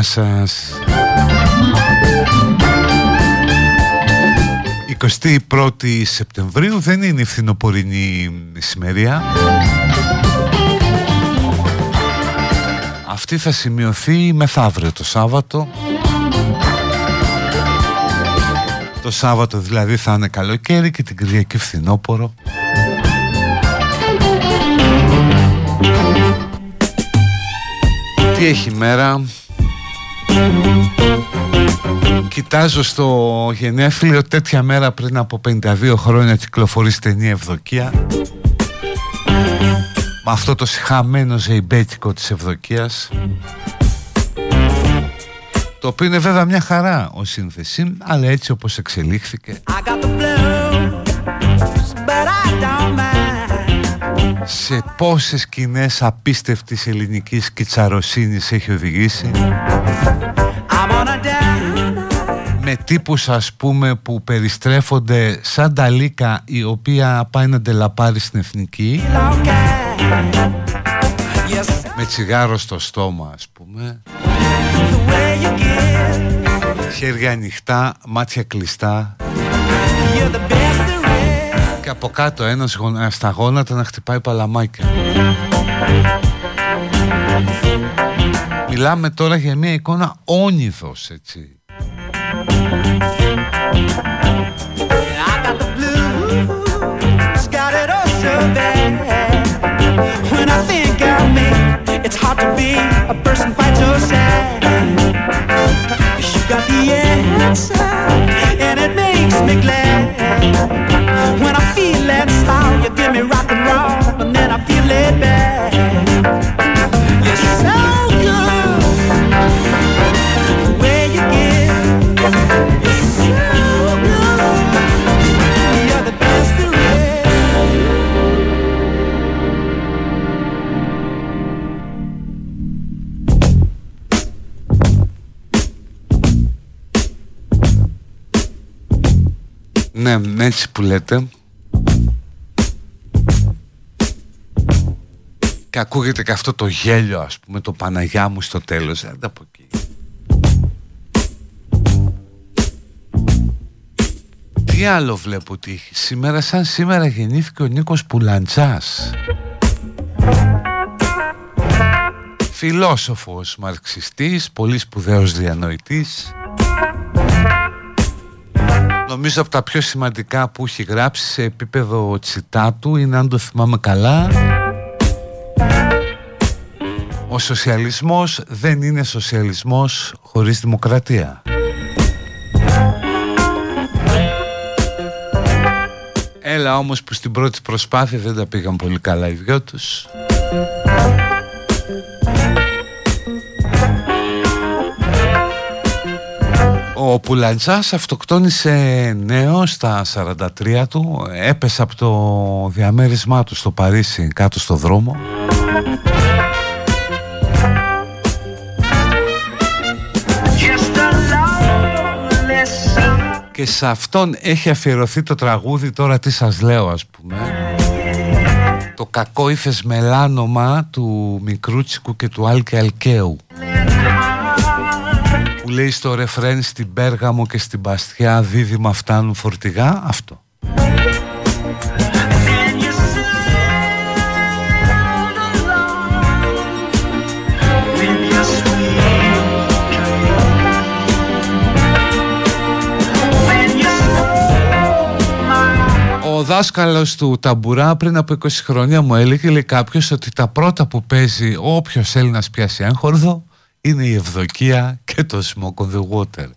Γεια σας 21η Σεπτεμβρίου δεν είναι η φθινοπορεινή σημερία Αυτή θα σημειωθεί μεθαύριο το Σάββατο. Το Σάββατο δηλαδή θα είναι καλοκαίρι και την Κυριακή φθινόπορο Τι έχει μέρα; Κοιτάζω στο γενέθλιο τέτοια μέρα πριν από 52 χρόνια κυκλοφορεί στενή Ευδοκία Με αυτό το συχαμένο ζεϊμπέτικο της Ευδοκίας Το οποίο είναι βέβαια μια χαρά ο σύνθεση Αλλά έτσι όπως εξελίχθηκε σε πόσες σκηνές απίστευτης ελληνικής κιτσαροσύνης έχει οδηγήσει; Με τύπους ας πούμε που περιστρέφονται σαν τα λίκα η οποία πάει να ντελαπάρει στην εθνική; Με τσιγάρο στο στόμα ας πούμε. Χέρια ανοιχτά, μάτια κλειστά και από κάτω ένας στα γόνατα να χτυπάει παλαμάκια. Μιλάμε τώρα για μια εικόνα όνειδος, έτσι. It's hard to be a person quite so sad. You got the answer, and it makes me glad. dance style. You give me rock and roll, and then I feel it back. You're so good. The way you give, you're so good. You're the best. Ναι, έτσι που λέτε, Και ακούγεται και αυτό το γέλιο ας πούμε το Παναγιά μου στο τέλος. Δεν από εκεί. Τι άλλο βλέπω ότι σήμερα σαν σήμερα γεννήθηκε ο Νίκος Πουλαντζάς Φιλόσοφος, μαρξιστής, πολύ σπουδαίος διανοητής. Νομίζω από τα πιο σημαντικά που έχει γράψει σε επίπεδο τσιτάτου είναι αν το θυμάμαι καλά Ο σοσιαλισμός δεν είναι σοσιαλισμός χωρίς δημοκρατία. Έλα όμως που στην πρώτη προσπάθεια δεν τα πήγαν πολύ καλά οι δυο τους. Ο Πουλαντζάς αυτοκτόνησε νέο στα 43 του Έπεσε από το διαμέρισμά του στο Παρίσι κάτω στο δρόμο Και σε αυτόν έχει αφιερωθεί το τραγούδι τώρα τι σας λέω ας πούμε. Το κακό ύφες μελάνομα του Μικρούτσικου και του Άλκη Αλκαίου. Που λέει στο ρεφρέν στην Πέργαμο και στην Παστιά δίδυμα φτάνουν φορτηγά αυτό δάσκαλος του Ταμπουρά πριν από 20 χρόνια μου έλεγε λέει κάποιος ότι τα πρώτα που παίζει όποιος Έλληνας πιάσει έγχορδο είναι η Ευδοκία και το Smoke on the Water.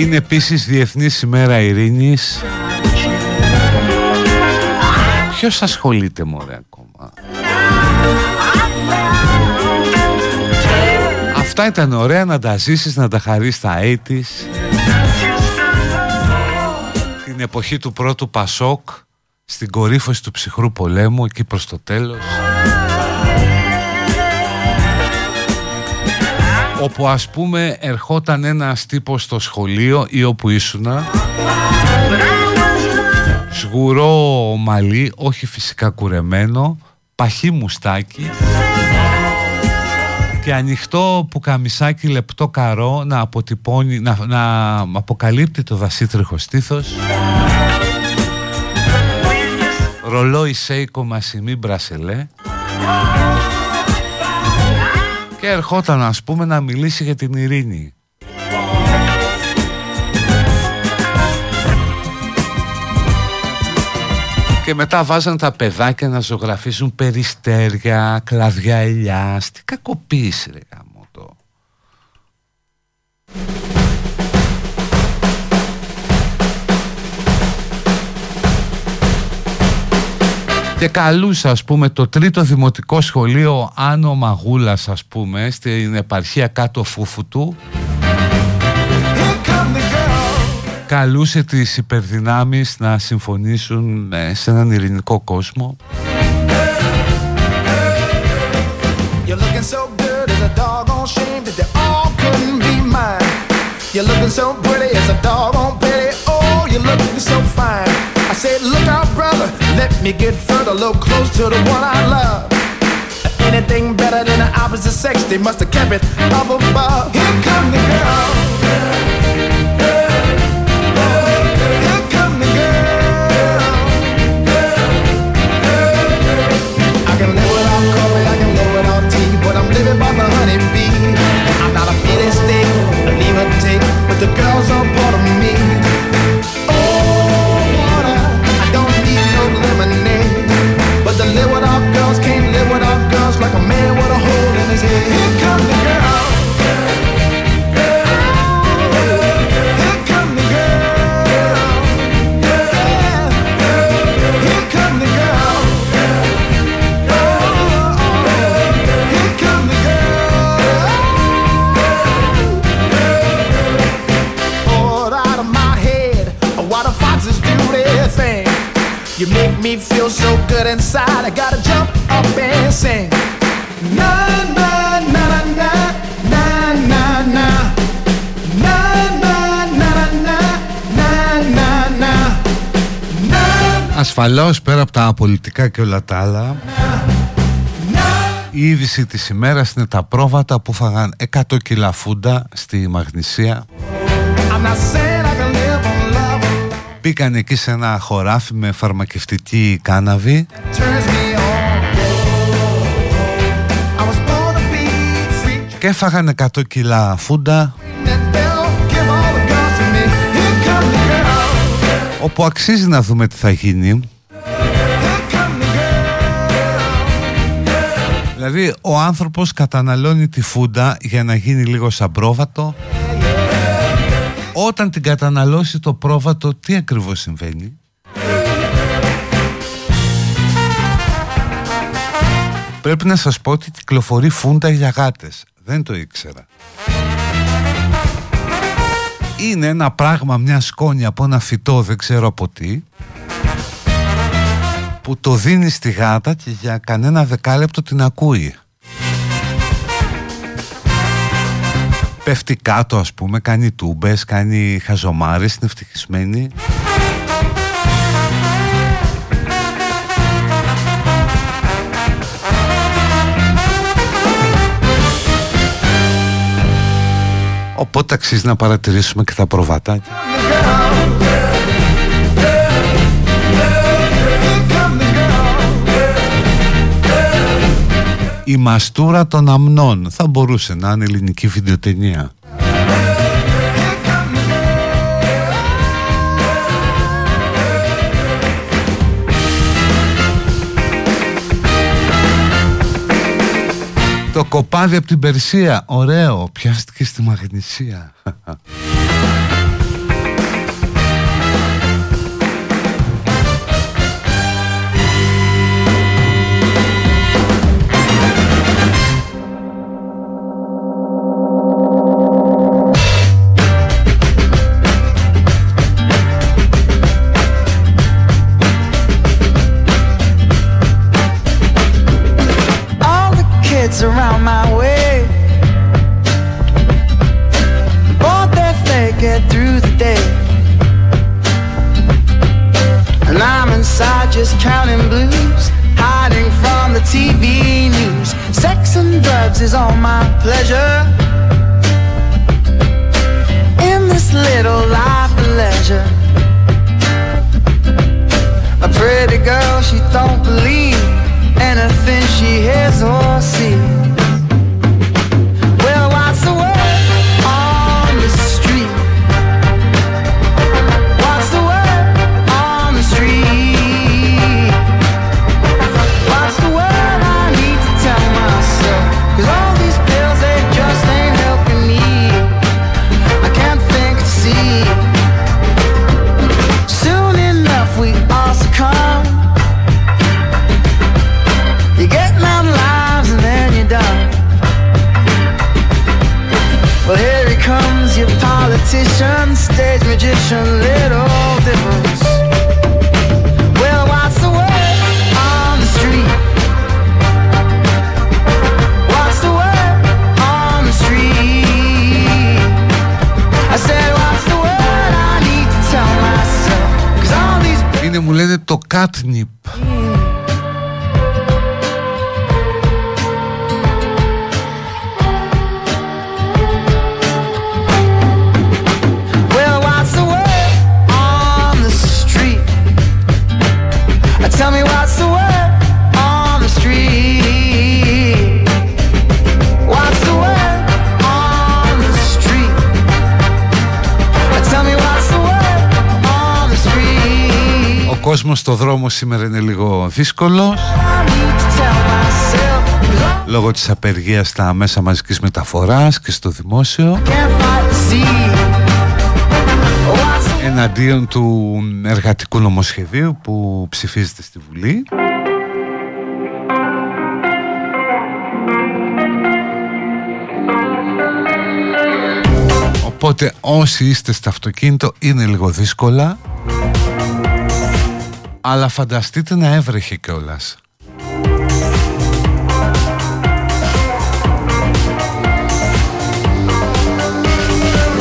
Είναι επίσης Διεθνής ημέρα ειρήνης. Ποιος ασχολείται μωρέ ακόμα; Αυτά ήταν ωραία να τα ζήσεις, να τα χαρείς στα 80's Την εποχή του πρώτου Πασόκ Στην κορύφωση του ψυχρού πολέμου εκεί προς το τέλος όπου ας πούμε ερχόταν ένας τύπος στο σχολείο ή όπου ήσουνα. Σγουρό μαλλί, όχι φυσικά κουρεμένο παχύ μουστάκι και ανοιχτό που καμισάκι λεπτό καρό να αποτυπώνει, να, να αποκαλύπτει το δασίτριχο στήθος. Ρολόι Σέικο Μασιμή Μπρασελέ και ερχόταν ας πούμε να μιλήσει για την ειρήνη. Και μετά βάζαν τα παιδάκια να ζωγραφίζουν περιστέρια, κλαδιά ελιάς. Τι κακοποίηση ρε γάμο και καλούσα ας πούμε το τρίτο δημοτικό σχολείο Άνω Μαγούλας ας πούμε στην επαρχία κάτω φούφου του καλούσε τις υπερδυνάμεις να συμφωνήσουν ε, σε έναν ειρηνικό κόσμο You're looking so good as a doggone shame that they all couldn't be mine. You're looking so pretty as a doggone pity. Oh, you're looking so fine. I said, look out, brother, let me get further, a little close to the one I love. Anything better than the opposite sex, they must have kept it up above. Here come the girl. The I'm living by the honeybee. I'm not a but the girls are part of me. Good inside. I gotta jump up and sing. Na na na na na na na na na na na na na na Ασφαλώς πέρα από τα πολιτικά και όλα τα άλλα Η είδηση της ημέρας είναι τα πρόβατα που φάγαν 100 κιλά φούντα στη Μαγνησία I'm not saying Μπήκαν εκεί σε ένα χωράφι με φαρμακευτική κάναβη. Και έφαγαν 100 κιλά φούντα. Όπου αξίζει να δούμε τι θα γίνει. Δηλαδή ο άνθρωπος καταναλώνει τη φούντα για να γίνει λίγο σαμπρόβατο όταν την καταναλώσει το πρόβατο τι ακριβώς συμβαίνει; Πρέπει να σας πω ότι κυκλοφορεί φούντα για γάτες Δεν το ήξερα Είναι ένα πράγμα, μια σκόνη από ένα φυτό δεν ξέρω από τι που το δίνει στη γάτα και για κανένα δεκάλεπτο την ακούει. Πέφτει κάτω ας πούμε, κάνει τούμπες, κάνει χαζομάρες, είναι ευτυχισμένη. Οπότε αξίζει να παρατηρήσουμε και τα προβατάκια. Η μαστούρα των αμνών θα μπορούσε να είναι ελληνική βιντεοτενία. Το κοπάδι από την Περσία, ωραίο, πιάστηκε στη Μαγνησία. is all my pleasure. Катни κόσμος στο δρόμο σήμερα είναι λίγο δύσκολος I need to tell myself 'cause I λόγω της απεργίας στα μέσα μαζικής μεταφοράς και στο δημόσιο can't fight to see. What's the εναντίον του εργατικού νομοσχεδίου που ψηφίζεται στη Βουλή. Οπότε όσοι είστε στο αυτοκίνητο είναι λίγο δύσκολα Αλλά φανταστείτε να έβρεχε κιόλας.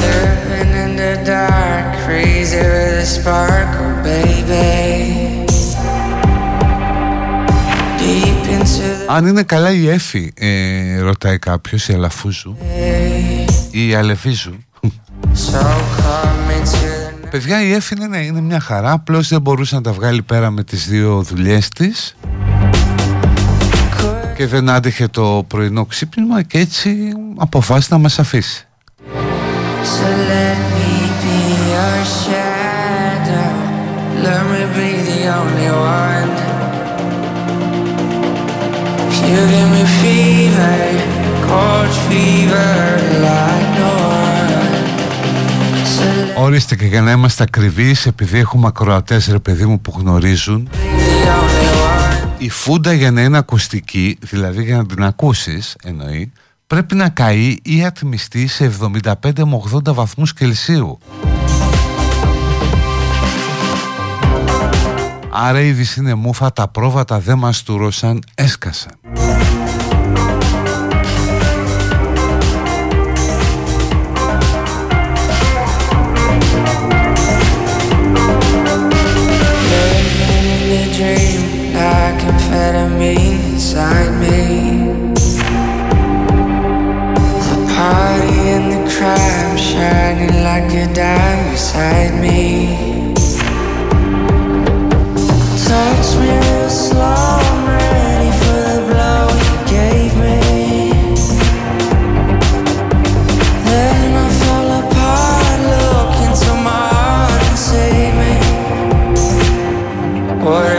Living in the dark, crazy with a sparkle, baby. Deep into the Αν είναι καλά η Έφη, ε, ρωτάει κάποιος, η Αλαφούζου ή η Αλεφίζου. so come into the night. Παιδιά η Έφη είναι, είναι μια χαρά, απλώς δεν μπορούσε να τα βγάλει πέρα με τις δύο δουλειές της και δεν άντεχε το πρωινό ξύπνημα και έτσι αποφάσισε να μας αφήσει. So let me be your shadow. Let me be the only one. You give me fever, cold fever like no one. So let Ορίστε και για να είμαστε ακριβείς επειδή έχουμε ακροατές ρε παιδί μου που γνωρίζουν me be the only one. η φούντα για να είναι ακουστική, δηλαδή για να την ακούσεις εννοεί, πρέπει να καεί ή ατμιστεί σε 75 με 80 βαθμούς Κελσίου. Άρα ήδη είναι μούφα, τα πρόβατα δεν μας τουρώσαν, έσκασαν. Inside me. The party and the crime shining like a dime beside me. Touch me real slow, I'm ready for the blow you gave me. Then I fall apart, look into my heart and save me. What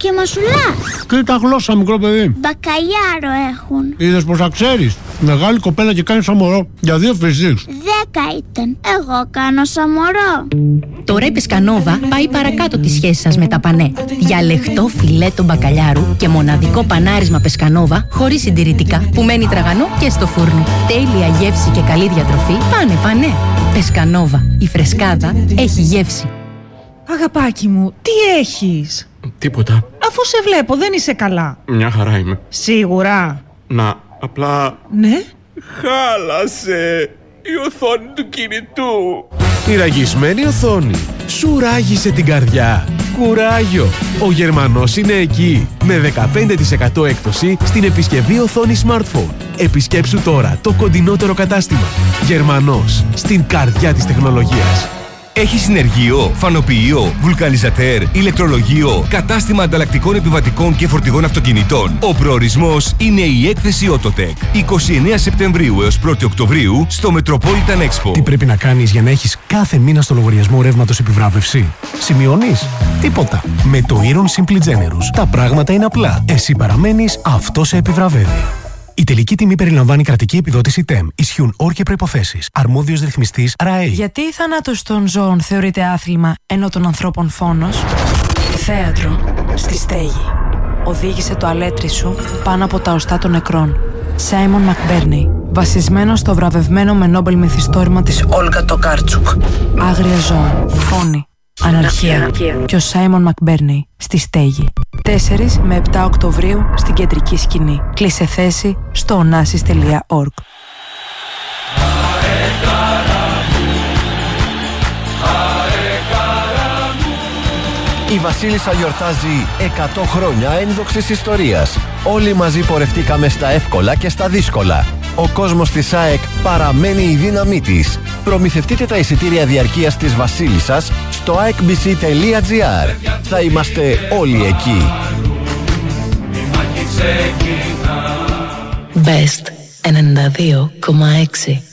και μασουλάς. Κοίτα γλώσσα, μικρό παιδί. Μπακαλιάρο έχουν. Είδες πως θα ξέρεις. Μεγάλη κοπέλα και κάνεις σαν μωρό. Για δύο φυσίξ. Δέκα ήταν. Εγώ κάνω σαν μωρό. Τώρα η Πεσκανόβα πάει παρακάτω τη σχέση σας με τα πανέ. Διαλεχτό φιλέτο μπακαλιάρου και μοναδικό πανάρισμα Πεσκανόβα χωρίς συντηρητικά που μένει τραγανό και στο φούρνο. Τέλεια γεύση και καλή διατροφή πάνε πανέ. Πεσκανόβα. Η φρεσκάδα έχει γεύση. Αγαπάκι μου, τι έχεις; Τίποτα. Αφού σε βλέπω δεν είσαι καλά. Μια χαρά είμαι. Σίγουρα. Να, απλά Ναι. χάλασε η οθόνη του κινητού. Η ραγισμένη οθόνη σου ράγισε την καρδιά. Κουράγιο! Ο Γερμανός είναι εκεί με 15% έκπτωση στην επισκευή οθόνη smartphone. Επισκέψου τώρα το κοντινότερο κατάστημα. Γερμανός στην καρδιά της τεχνολογίας. Έχει συνεργείο, φανοποιείο, βουλκανιζατέρ, ηλεκτρολογείο, κατάστημα ανταλλακτικών επιβατικών και φορτηγών αυτοκινητών. Ο προορισμός είναι η έκθεση Autotech. 29 Σεπτεμβρίου έως 1 Οκτωβρίου στο Metropolitan Expo. Τι πρέπει να κάνεις για να έχεις κάθε μήνα στο λογαριασμό ρεύματος επιβράβευση; Σημειώνεις; Τίποτα. Με το Iron Simply Generous τα πράγματα είναι απλά. Εσύ παραμένεις, αυτό σε επιβραβεύει. Η τελική τιμή περιλαμβάνει κρατική επιδότηση TEM. Ισχύουν όροι και προποθέσει. Αρμόδιος ρυθμιστής ΡΑΕ. Γιατί η θάνατος των ζώων θεωρείται άθλημα ενώ των ανθρώπων φόνος; Θέατρο. Στη στέγη. Οδήγησε το αλέτρι σου πάνω από τα οστά των νεκρών. Σάιμον Μακμπέρνεϊ. Βασισμένος στο βραβευμένο με Νόμπελ μυθιστόρημα της Όλγα Τοκάρτσουκ. Άγρια ζώα. Φόνη. Αναρχία. Και ο Σάιμον Μακμπέρνεϊ. Στη στέγη. 4 με 7 Οκτωβρίου στην κεντρική σκηνή. Κλείσε θέση στο onasis.org. Η Βασίλισσα γιορτάζει 100 χρόνια ένδοξης ιστορίας. Όλοι μαζί πορευτήκαμε στα εύκολα και στα δύσκολα. Ο κόσμος της ΑΕΚ παραμένει η δύναμή της. Προμηθευτείτε τα εισιτήρια διαρκείας της Βασίλισσας στο aekbc.gr. Θα είμαστε όλοι εκεί. Best 92,6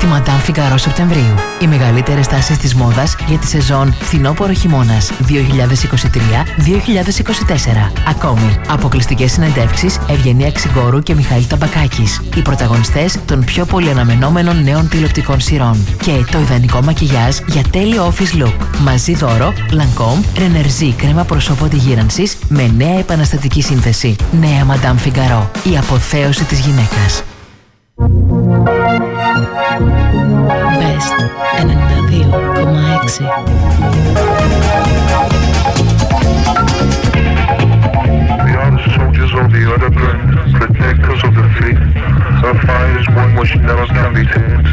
Στη Madame Figaro Σεπτεμβρίου. Οι μεγαλύτερες τάσεις της μόδας για τη σεζόν φθινόπωρο χειμώνας 2023-2024. Ακόμη, αποκλειστικές συνεντεύξεις Ευγενία Ξυγκόρου και Μιχαήλ Ταμπακάκης. Οι πρωταγωνιστές των πιο πολυαναμενόμενων νέων τηλεοπτικών σειρών. Και το ιδανικό μακιγιάζ για τέλειο office look. Μαζί δώρο Lancome Renergie κρέμα προσώπου αντιγύρανσης με νέα επαναστατική σύνθεση. Νέα Madame Figaro. Η αποθέωση της γυναίκας. Best 92,6 We are the of the other protectors of the fire is one which never can be tamed.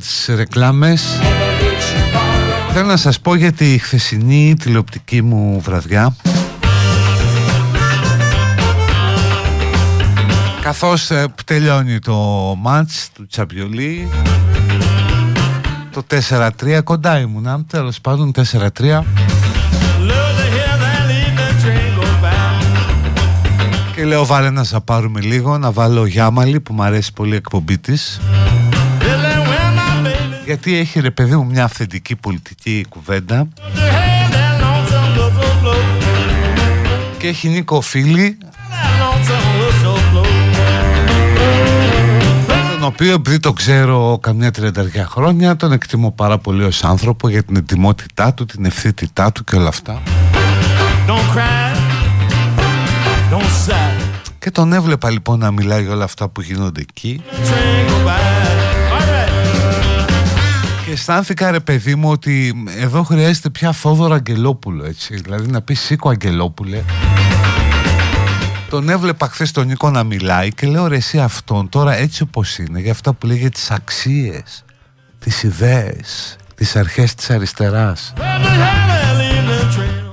Τις ρεκλάμες. Θέλω να σας πω για τη χθεσινή τηλεοπτική μου βραδιά. Καθώς ε, τελειώνει το μάτς του Τσαπιολί Το 4-3 κοντά ήμουνα Τέλος πάντων 4-3 Και λέω βάλε να σα πάρουμε λίγο Να βάλω Γιάμαλη που μου αρέσει πολύ η εκπομπή της Γιατί έχει ρε παιδί μου μια αυθεντική πολιτική κουβέντα. Και έχει Νίκο Φίλη τον οποίο επειδή το ξέρω καμιά τριανταριά χρόνια τον εκτιμώ πάρα πολύ ως άνθρωπο για την ετοιμότητά του, την ευθύτητά του και όλα αυτά. Και τον έβλεπα λοιπόν να μιλάει για όλα αυτά που γίνονται εκεί και αισθάνθηκα ρε παιδί μου ότι εδώ χρειάζεται πια Θόδωρο Αγγελόπουλο έτσι δηλαδή να πει σήκω Αγγελόπουλε τον έβλεπα χθες τον Νίκο να μιλάει και λέω ρε εσύ αυτόν τώρα έτσι όπως είναι για αυτά που λέει για τις αξίες, τις ιδέες, τις αρχές της αριστεράς.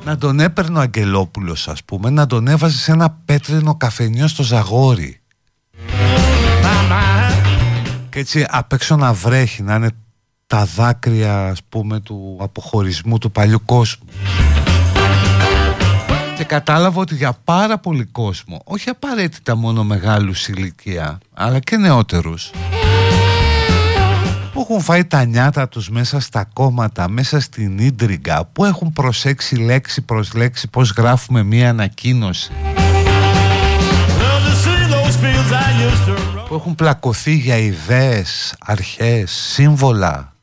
Να τον έπαιρνε ο Αγγελόπουλος ας πούμε, να τον έβαζε σε ένα πέτρινο καφενείο στο Ζαγόρι. Και έτσι απ' έξω να βρέχει, να είναι τα δάκρυα ας πούμε του αποχωρισμού του παλιού κόσμου. Και κατάλαβα ότι για πάρα πολύ κόσμο, όχι απαραίτητα μόνο μεγάλους ηλικία, αλλά και νεότερους, που έχουν φάει τα νιάτα τους μέσα στα κόμματα, μέσα στην ίντριγκα, που έχουν προσέξει λέξη προς λέξη πώς γράφουμε μία ανακοίνωση, που έχουν πλακωθεί για ιδέες, αρχές, σύμβολα,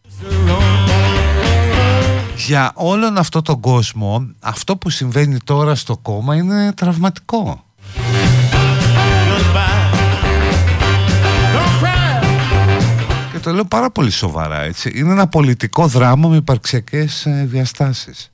για όλον αυτό τον κόσμο αυτό που συμβαίνει τώρα στο κόμμα είναι τραυματικό. Και το λέω πάρα πολύ σοβαρά έτσι. Είναι ένα πολιτικό δράμα με υπαρξιακές ε, διαστάσεις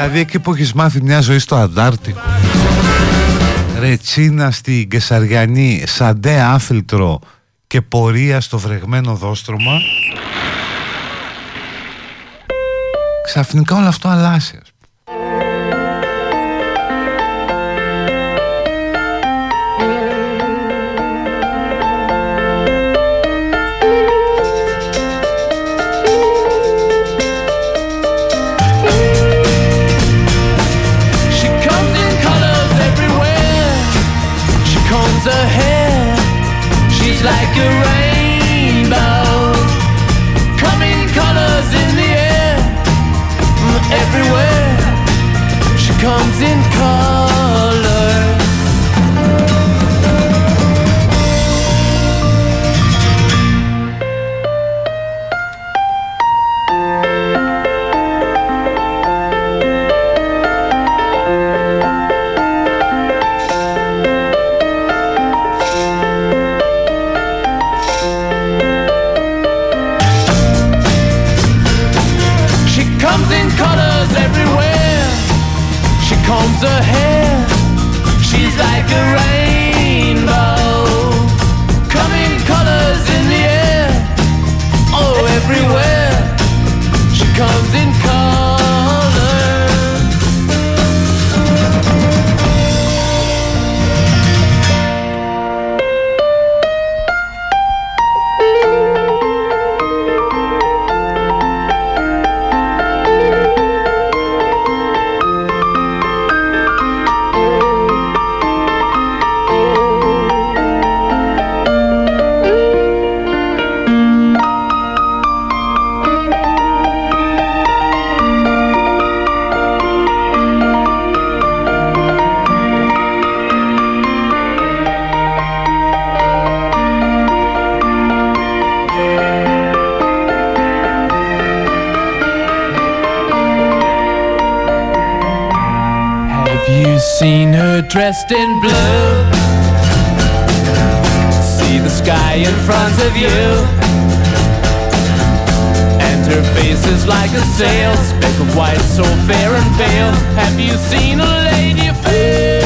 Δηλαδή εκεί που έχεις μάθει μια ζωή στο Αντάρτικο. Ρετσίνα στην Κεσαριανή Σαντέ άθλητρο Και πορεία στο βρεγμένο δόστρωμα. Ξαφνικά όλο αυτό αλλάζει Like a rainbow. Coming colors in the air. Everywhere. She comes in colors. Dressed in blue. See the sky in front of you. And her face is like a sail, speck of white, so fair and pale. Have you seen a lady fair?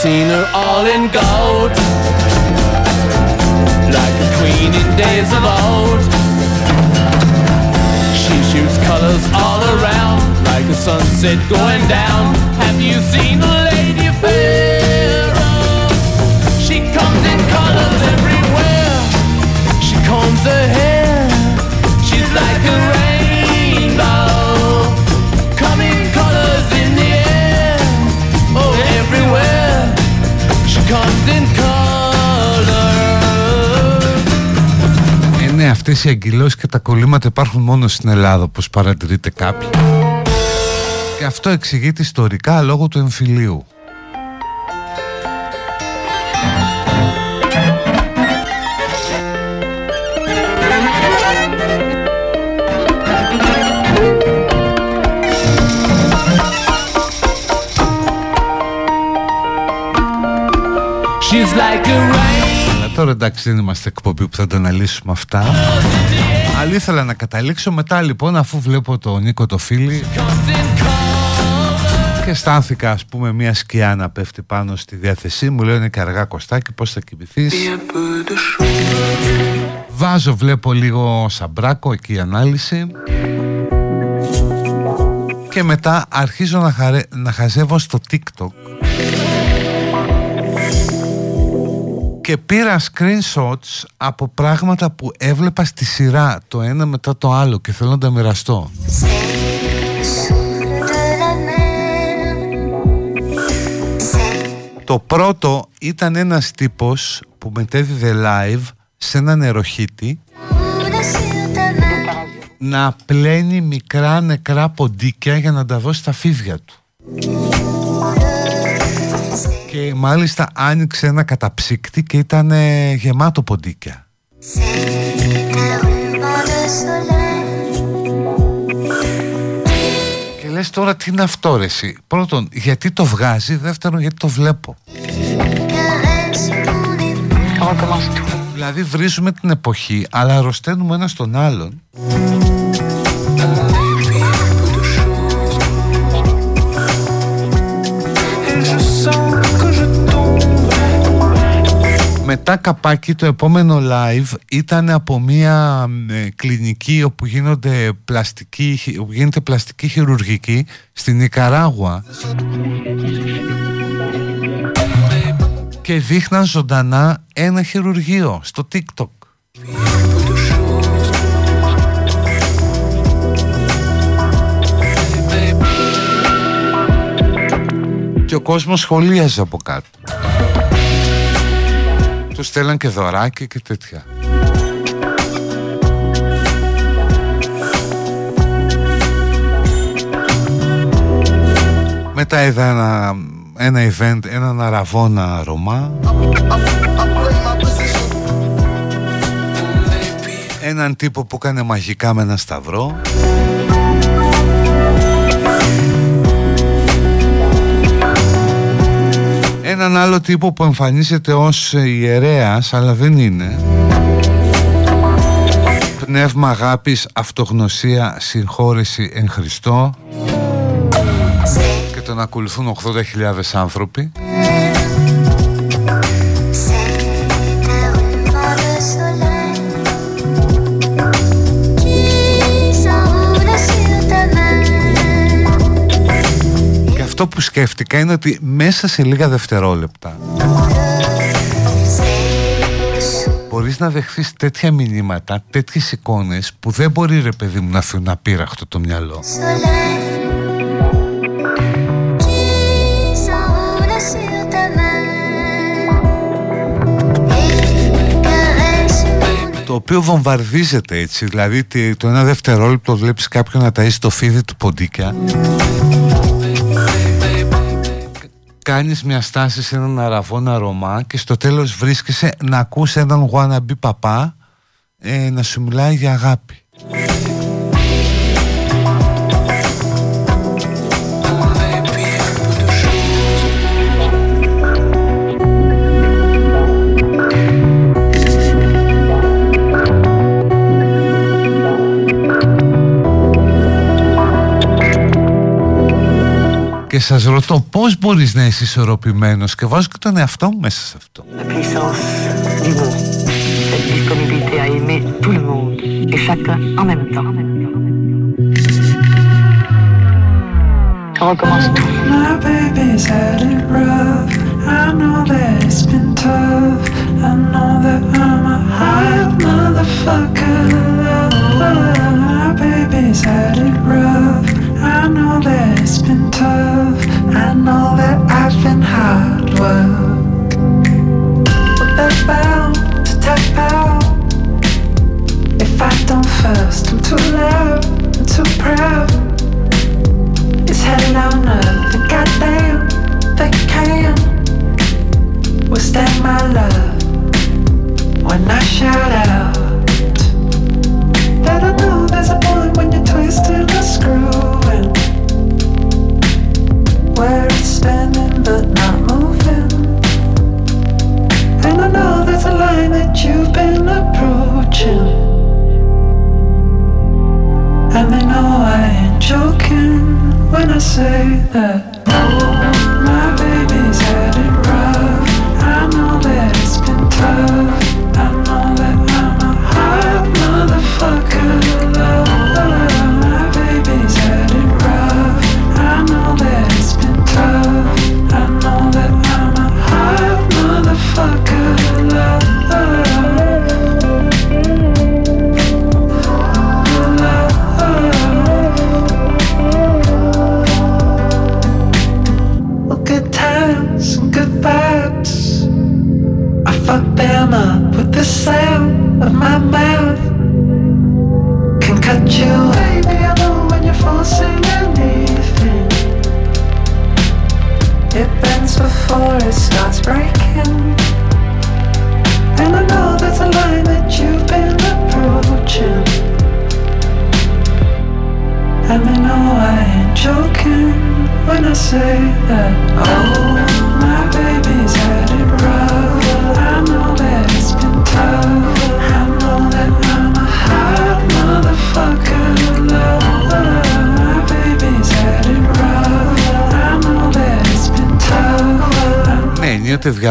Seen her all in gold? Like a queen in days of old. She shoots colors all around, like a sunset going down. Have you seen a lady pharaoh? She comes in colors everywhere. She combs her hair. She's like a Ε, ναι, αυτές οι αγκυλώσεις και τα κολλήματα υπάρχουν μόνο στην Ελλάδα, όπως παρατηρείτε κάποιοι. Και αυτό εξηγείται ιστορικά λόγω του εμφυλίου. Τώρα εντάξει δεν είμαστε εκπομπή που θα τα αναλύσουμε αυτά. Αλλά ήθελα να καταλήξω. Μετά λοιπόν αφού βλέπω τον Νίκο το φίλη και αισθάνθηκα ας πούμε μια σκιά να πέφτει πάνω στη διάθεσή μου λέω είναι καργά κοστάκι πως θα κοιμηθείς; Βάζω βλέπω λίγο σαμπράκο εκεί η ανάλυση. Και μετά αρχίζω να, χαρε... να χαζεύω στο TikTok και πήρα screenshots από πράγματα που έβλεπα στη σειρά το ένα μετά το άλλο και θέλω να τα μοιραστώ. Το πρώτο ήταν ένας τύπος που μετέδιδε live σε ένα νεροχύτη να πλένει μικρά νεκρά ποντίκια για να τα δώσει στα φίδια του. Και μάλιστα άνοιξε ένα καταψύκτη και ήταν ε, γεμάτο ποντίκια. Και λες τώρα τι είναι αυτό ρε εσύ; Πρώτον, γιατί το βγάζει, δεύτερον, γιατί το βλέπω; Δηλαδή βρίζουμε την εποχή, αλλά αρρωσταίνουμε ένα τον άλλον. Μετά καπάκι το επόμενο live ήταν από μια ε, κλινική όπου, γίνονται πλαστική, όπου γίνεται πλαστική χειρουργική στην Νικαράγουα και δείχναν ζωντανά ένα χειρουργείο στο TikTok. Και ο κόσμος σχολίαζε από κάτω. Τους στέλναν και δωράκια και τέτοια. Μετά είδα ένα, ένα event, έναν αραβόνα Ρωμά. Έναν τύπο που έκανε μαγικά με ένα σταυρό. Έναν άλλο τύπο που εμφανίζεται ως ιερέας αλλά δεν είναι. Πνεύμα αγάπης, αυτογνωσία, συγχώρεση εν Χριστώ. Και τον ακολουθούν 80.000 άνθρωποι αυτό που σκέφτηκα είναι ότι μέσα σε λίγα δευτερόλεπτα μπορείς να δεχθείς τέτοια μηνύματα, τέτοιες εικόνες που δεν μπορεί ρε παιδί μου να αφήνουν απείραχτο το μυαλό. το οποίο βομβαρδίζεται έτσι δηλαδή το ένα δευτερόλεπτο βλέπεις κάποιον να ταΐσει το φίδι του ποντίκια κάνεις μια στάση σε έναν αραβόνα Ρωμά και στο τέλος βρίσκεσαι να ακούς έναν wannabe παπά ε, να σου μιλάει για αγάπη. και σας ρωτώ πώς μπορείς να είσαι ισορροπημένος; Και βάζω και τον εαυτό μου μέσα σε αυτό.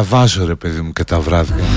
βάζω ρε παιδί μου και τα βράδια.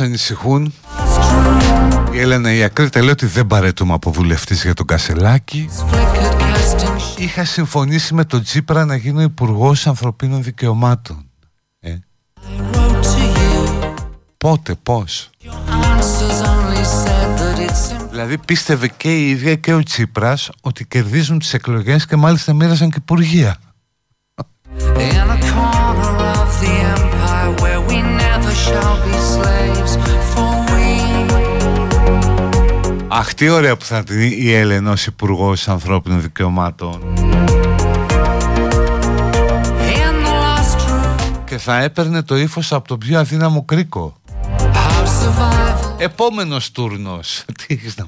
Όσους ανησυχούν. Η Έλενα Ιακρήτα λέει ότι δεν παρέτουμε από βουλευτής για τον Κασελάκη. Είχα συμφωνήσει με τον Τσίπρα να γίνω υπουργός Ανθρωπίνων Δικαιωμάτων. Ε. Πότε, πώς. Δηλαδή πίστευε και η ίδια και ο Τσίπρας ότι κερδίζουν τις εκλογές και μάλιστα μοίρασαν και υπουργεία Αχ, τι ωραία που θα ήταν η Έλενα ως Υπουργός Ανθρώπινων Δικαιωμάτων in the last room και θα έπαιρνε το ύφος από τον πιο αδύναμο κρίκο. of survival. Επόμενος τούρνος. Τι έχεις να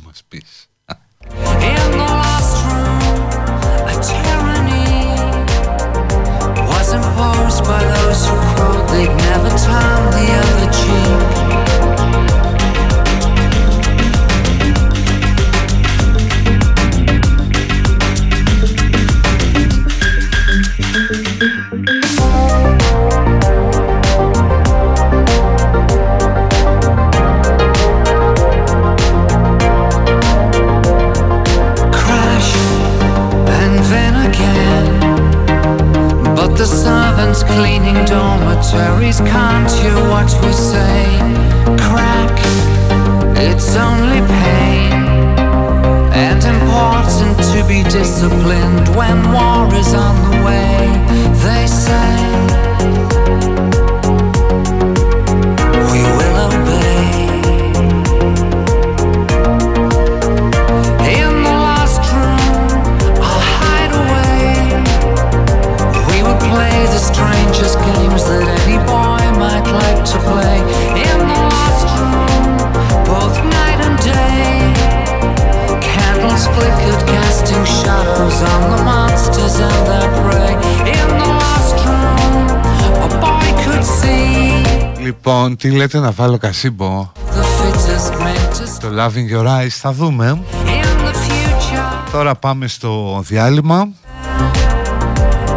Λοιπόν, τι λέτε να βάλω κασίμπο; the fittest meant to Το Loving Your Eyes θα δούμε. in the future. Τώρα πάμε στο διάλειμμα.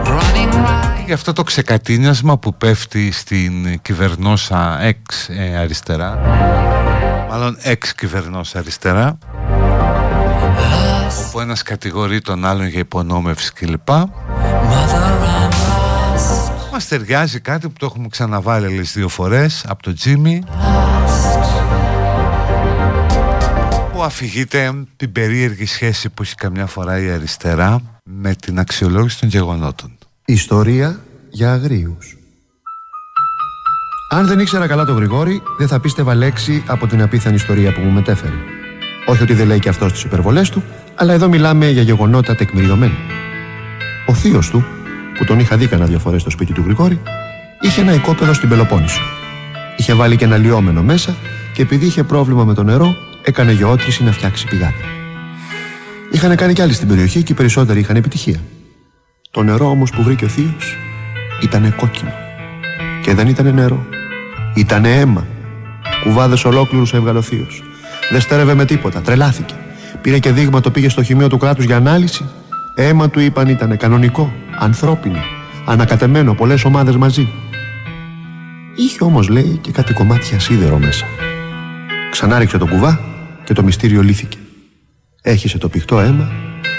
Running right. Για αυτό το ξεκατίνιασμα που πέφτει στην κυβερνόσα εξ ε, αριστερά. Μάλλον εξ κυβερνόσα αριστερά. Όπου ένας κατηγορεί τον άλλον για υπονόμευση κλπ. Mother, I'm lost. Μας ταιριάζει κάτι που το έχουμε ξαναβάλει άλλες δύο φορές από το Jimmy που αφηγείται την περίεργη σχέση που έχει καμιά φορά η αριστερά με την αξιολόγηση των γεγονότων. Ιστορία για αγρίους. Αν δεν ήξερα καλά τον Γρηγόρη, δεν θα πίστευα λέξη από την απίθανη ιστορία που μου μετέφερε. Όχι ότι δεν λέει και αυτό τι υπερβολές του, αλλά εδώ μιλάμε για γεγονότα τεκμηριωμένα. Ο θείος του, που τον είχα δει κανένα δύο φορές στο σπίτι του Γρηγόρη, είχε ένα οικόπεδο στην Πελοπόννησο. Είχε βάλει και ένα λιόμενο μέσα και επειδή είχε πρόβλημα με το νερό, έκανε γεώτρηση να φτιάξει πηγάδι. Είχαν κάνει κι άλλοι στην περιοχή και οι περισσότεροι είχαν επιτυχία. Το νερό όμως που βρήκε ο θείος ήταν κόκκινο. Και δεν ήταν νερό. Ήταν αίμα. Κουβάδες ολόκληρους έβγαλε ο θείος. Δεν στέρευε με τίποτα. Τρελάθηκε. Πήρε και δείγμα το πήγε στο χημείο του κράτους για ανάλυση. Αίμα του είπαν ήταν κανονικό, ανθρώπινο, ανακατεμένο πολλές ομάδες μαζί. Είχε όμως λέει και κάτι κομμάτια σίδερο μέσα. Ξανάριξε το κουβά και το μυστήριο λύθηκε. Έχισε το πηχτό αίμα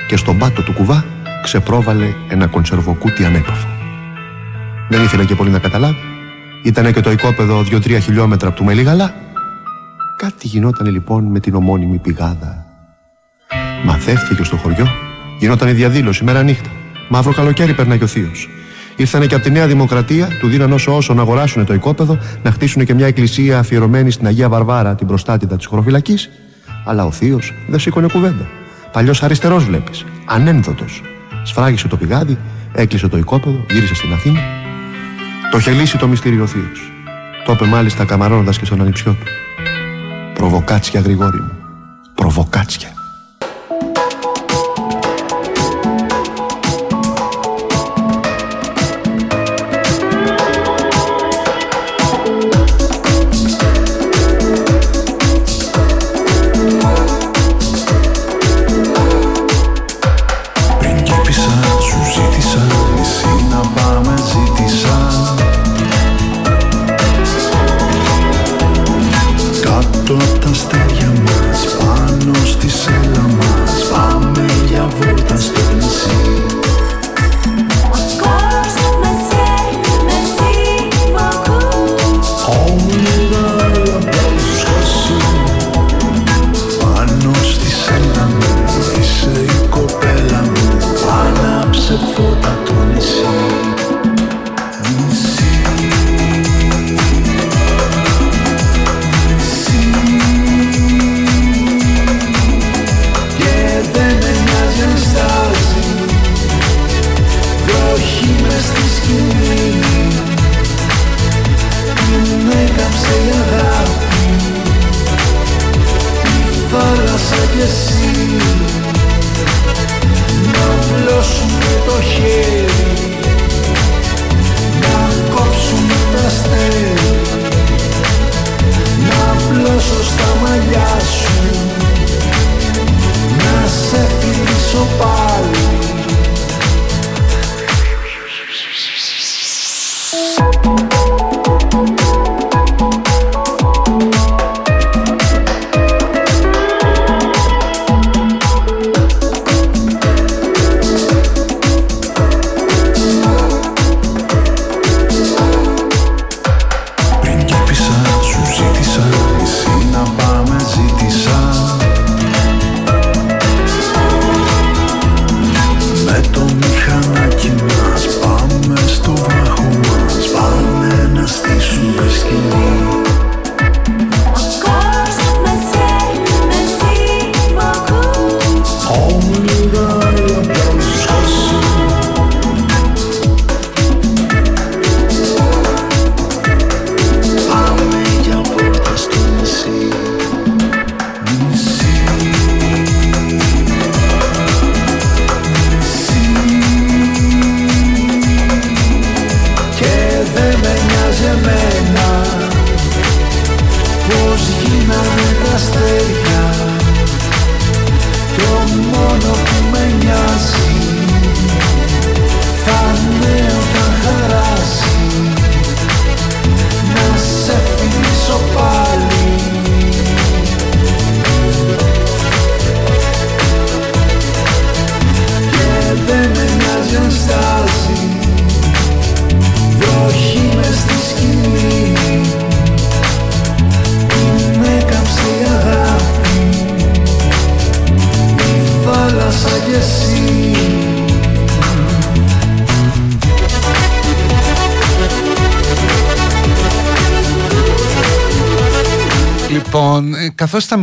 και στον πάτο του κουβά ξεπρόβαλε ένα κονσερβοκούτι ανέπαφο. Δεν ήθελε και πολύ να καταλάβει. Ήτανε και το οικόπεδο 2-3 χιλιόμετρα από του Μελίγαλα. Κάτι γινόταν λοιπόν με την ομώνυμη πηγάδα. Μαθεύτηκε στο χωριό. Γινόταν η διαδήλωση μέρα νύχτα. Μαύρο καλοκαίρι περνάει ο θείος. Ήρθανε και από τη Νέα Δημοκρατία, του δίναν όσο όσο να αγοράσουν το οικόπεδο, να χτίσουν και μια εκκλησία αφιερωμένη στην Αγία Βαρβάρα, την προστάτητα της χωροφυλακής. Αλλά ο θείος δεν σήκωνε κουβέντα. Παλιός αριστερός βλέπεις. Ανένδοτος. Σφράγισε το πηγάδι, έκλεισε το οικόπεδο, γύρισε στην Αθήνα. Το είχε λύσει το μυστήριο θείος. Το είπε μάλιστα καμαρώνοντα και στον ανιψιό του. Προβοκάτσια, Γρηγόρη μου. Προβοκάτσια.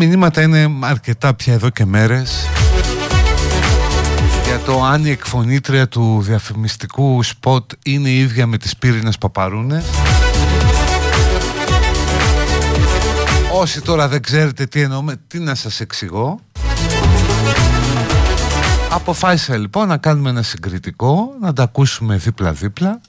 Μηνύματα είναι αρκετά πια εδώ και μέρες. Για το αν η εκφωνήτρια του διαφημιστικού σποτ είναι η ίδια με τις πύρινες παπαρούνες. Όσοι τώρα δεν ξέρετε τι εννοούμε, τι να σας εξηγώ. Αποφάσισα λοιπόν να κάνουμε ένα συγκριτικό, να τα ακούσουμε δίπλα-δίπλα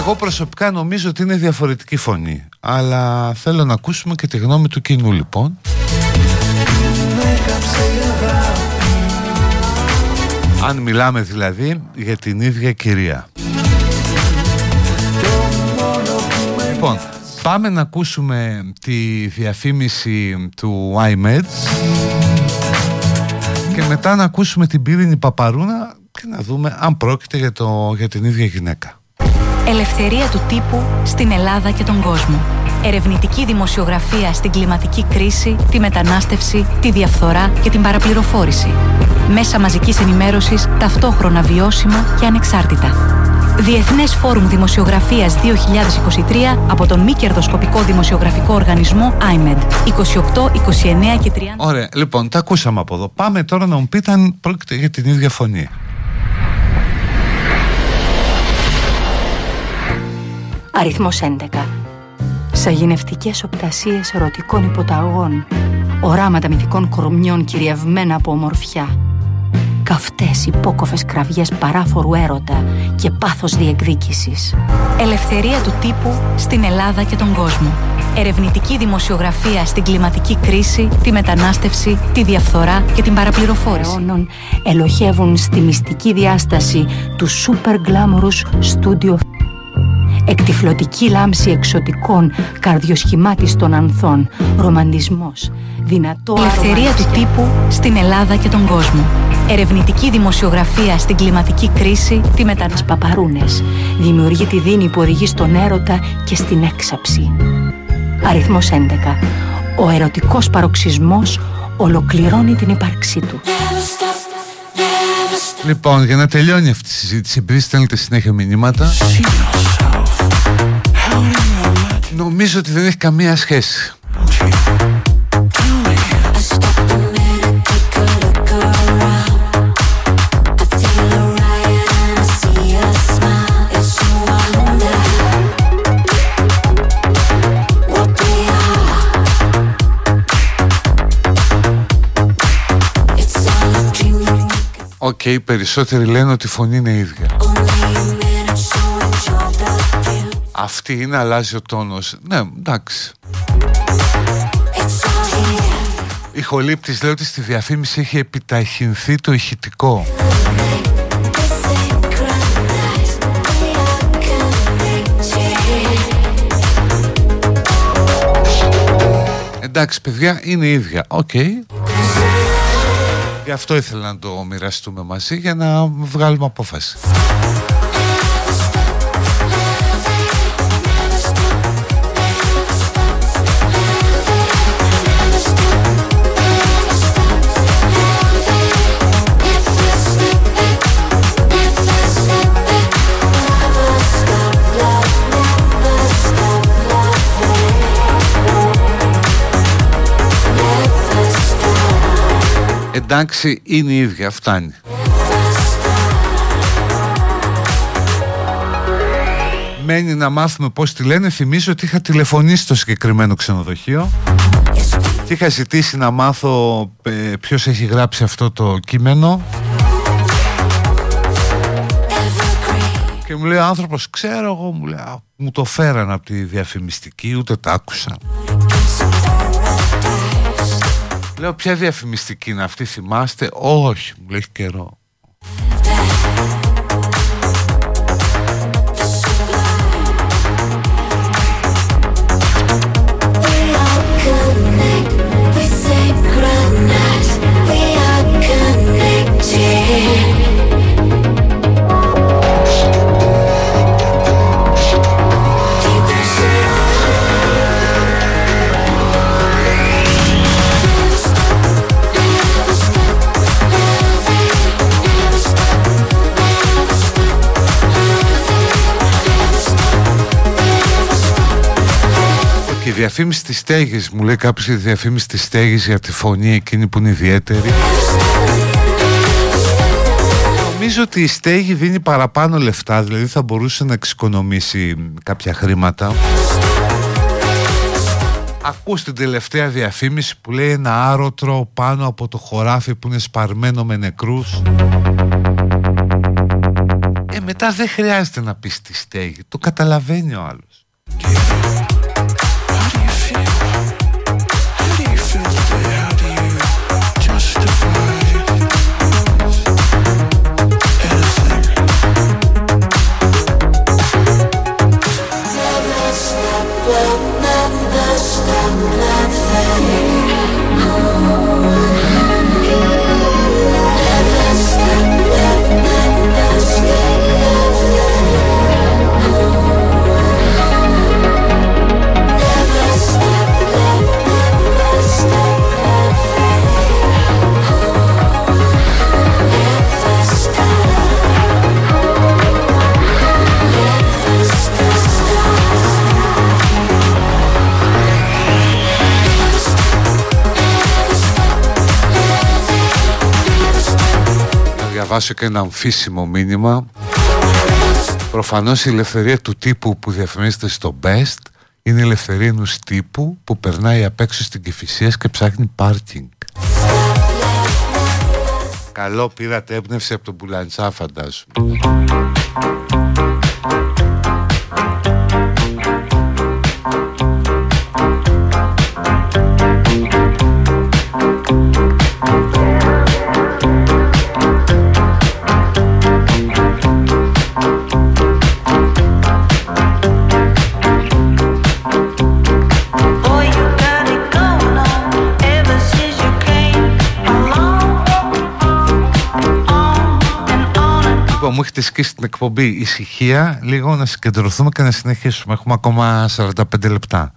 Εγώ προσωπικά νομίζω ότι είναι διαφορετική φωνή Αλλά θέλω να ακούσουμε και τη γνώμη του κοινού λοιπόν Αν μιλάμε δηλαδή για την ίδια κυρία Λοιπόν, πάμε να ακούσουμε τη διαφήμιση του iMed και μετά να ακούσουμε την πύρινη παπαρούνα και να δούμε αν πρόκειται για, το, για την ίδια γυναίκα. Ελευθερία του τύπου στην Ελλάδα και τον κόσμο. Ερευνητική δημοσιογραφία στην κλιματική κρίση, τη μετανάστευση, τη διαφθορά και την παραπληροφόρηση. Μέσα μαζικής ενημέρωσης ταυτόχρονα βιώσιμα και ανεξάρτητα. Διεθνές Φόρουμ Δημοσιογραφίας 2023 από τον μη κερδοσκοπικό δημοσιογραφικό οργανισμό IMED. 28, 29 και 30. Ωραία, λοιπόν, τα ακούσαμε από εδώ. Πάμε τώρα να μου πείτε αν πρόκειται για την ίδια φωνή. Αριθμός 11. Σαγηνευτικές οπτασίες ερωτικών υποταγών. Οράματα μυθικών κορμιών κυριευμένα από ομορφιά. Καυτές υπόκοφες κραυγές παράφορου έρωτα και πάθος διεκδίκησης. Ελευθερία του τύπου στην Ελλάδα και τον κόσμο. Ερευνητική δημοσιογραφία στην κλιματική κρίση, τη μετανάστευση, τη διαφθορά και την παραπληροφόρηση. Αιώνων ελοχεύουν στη μυστική διάσταση του super glamorous studio Εκτιφλωτική λάμψη εξωτικών, καρδιοσχημάτιστων ανθών, ρομαντισμός, δυνατό Ελευθερία του τύπου στην Ελλάδα και τον κόσμο. Ερευνητική δημοσιογραφία στην κλιματική κρίση, τη μετανάστευση. παπαρούνες. Δημιουργεί τη δίνη που οδηγεί στον έρωτα και στην έξαψη. Αριθμός 11. Ο ερωτικός παροξισμός ολοκληρώνει την ύπαρξή του. Λοιπόν, για να τελειώνει αυτή η συζήτηση, επειδή στέλνετε συνέχεια μηνύματα, νομίζω ότι δεν έχει καμία σχέση. OK, okay, περισσότεροι λένε ότι η φωνή είναι ίδια. Αυτή είναι, αλλάζει ο τόνος. Ναι, εντάξει. Ηχολήπτης λέει ότι στη διαφήμιση έχει επιταχυνθεί το ηχητικό. Εντάξει παιδιά, είναι ίδια. Οκ αυτό ήθελα να το μοιραστούμε μαζί Για να βγάλουμε απόφαση Εντάξει είναι η ίδια φτάνει. Μένει να μάθουμε πώς τη λένε. Θυμίζω ότι είχα τηλεφωνήσει στο συγκεκριμένο ξενοδοχείο Και είχα ζητήσει να μάθω ε, ποιος έχει γράψει αυτό το κείμενο. Και μου λέει ο άνθρωπος ξέρω εγώ μου, λέει, «Α, μου το φέραν από τη διαφημιστική ούτε τα άκουσα Λέω ποια διαφημιστική είναι αυτή θυμάστε; Όχι μου λέει «Έχει καιρό διαφήμιση της στέγης. Μου λέει κάποιος η διαφήμιση της στέγης για τη φωνή εκείνη που είναι ιδιαίτερη Νομίζω ότι η στέγη δίνει παραπάνω λεφτά δηλαδή θα μπορούσε να εξοικονομήσει κάποια χρήματα. Ακούς την τελευταία διαφήμιση που λέει ένα άρωτρο πάνω από το χωράφι που είναι σπαρμένο με νεκρούς. Ε μετά δεν χρειάζεται να πεις τη στέγη Το καταλαβαίνει ο άλλος διαβάσω και ένα αμφίσιμο μήνυμα Προφανώς η ελευθερία του τύπου που διαφημίζεται στο Best είναι η ελευθερία ενός τύπου που περνάει απ' έξω στην Κηφισίας και ψάχνει πάρκινγκ. Καλό πήρατε έμπνευση από τον Πουλαντσά φαντάζομαι. Μου έχετε σκίσει την εκπομπή ησυχία λίγο να συγκεντρωθούμε και να συνεχίσουμε. Έχουμε ακόμα 45 λεπτά.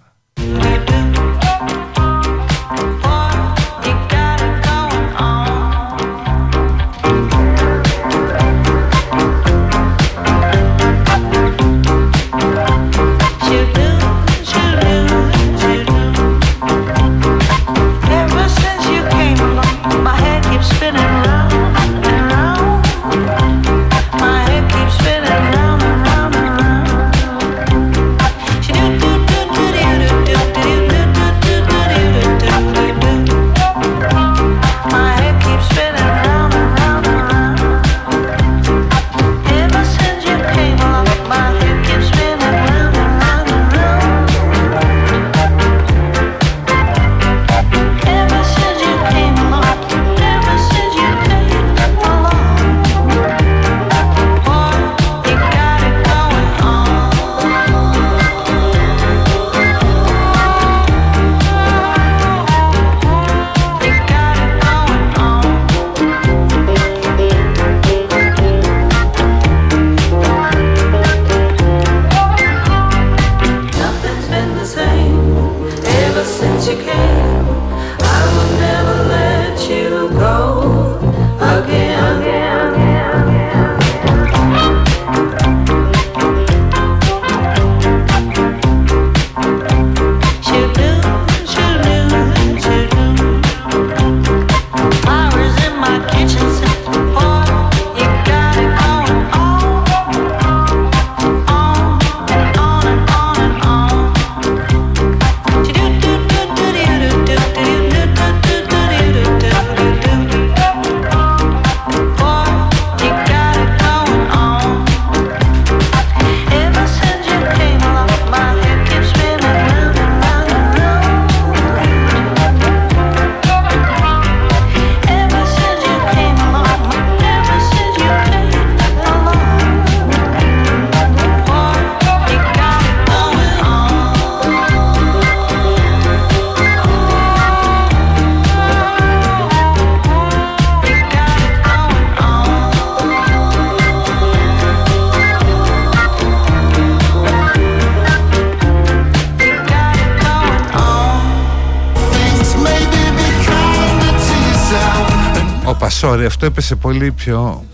Sorry, αυτό έπεσε πολύ πιο...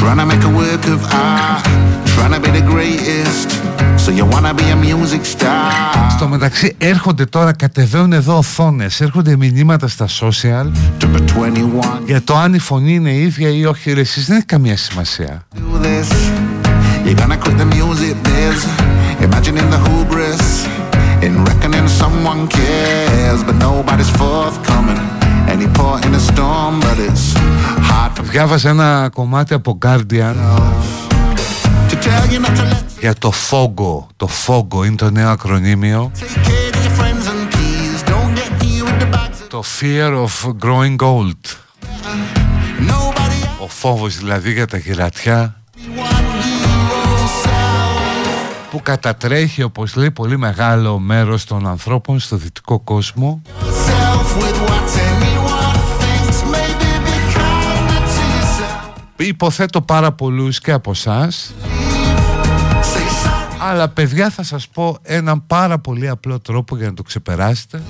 Trying to make a work of art, trying to be the greatest. So you wanna be a music star. Στο μεταξύ έρχονται τώρα, κατεβαίνουν εδώ οθόνες, έρχονται μηνύματα στα social για το αν η φωνή είναι ίδια ή όχι. Ρε, Εσείς δεν έχει καμία σημασία. Do this. You're gonna quit the music biz. Imagining the hubris in reckoning someone cares, but nobody's forthcoming. Any port in a storm, but it's hard Διάβαζα ένα κομμάτι από Guardian to tell you not to let για το FOGO. Το FOGO είναι το νέο ακρονίμιο. take care of your friends and keys. Don't get here with the bags. Το Fear of Growing Old. Ο φόβος δηλαδή για τα γυρατιά που κατατρέχει όπως λέει πολύ μεγάλο μέρος των ανθρώπων στο δυτικό κόσμο Self with what anyone thinks. Maybe be kinder to yourself. Υποθέτω πάρα πολλούς και από εσάς. Αλλά παιδιά θα σας πω έναν πάρα πολύ απλό τρόπο για να το ξεπεράσετε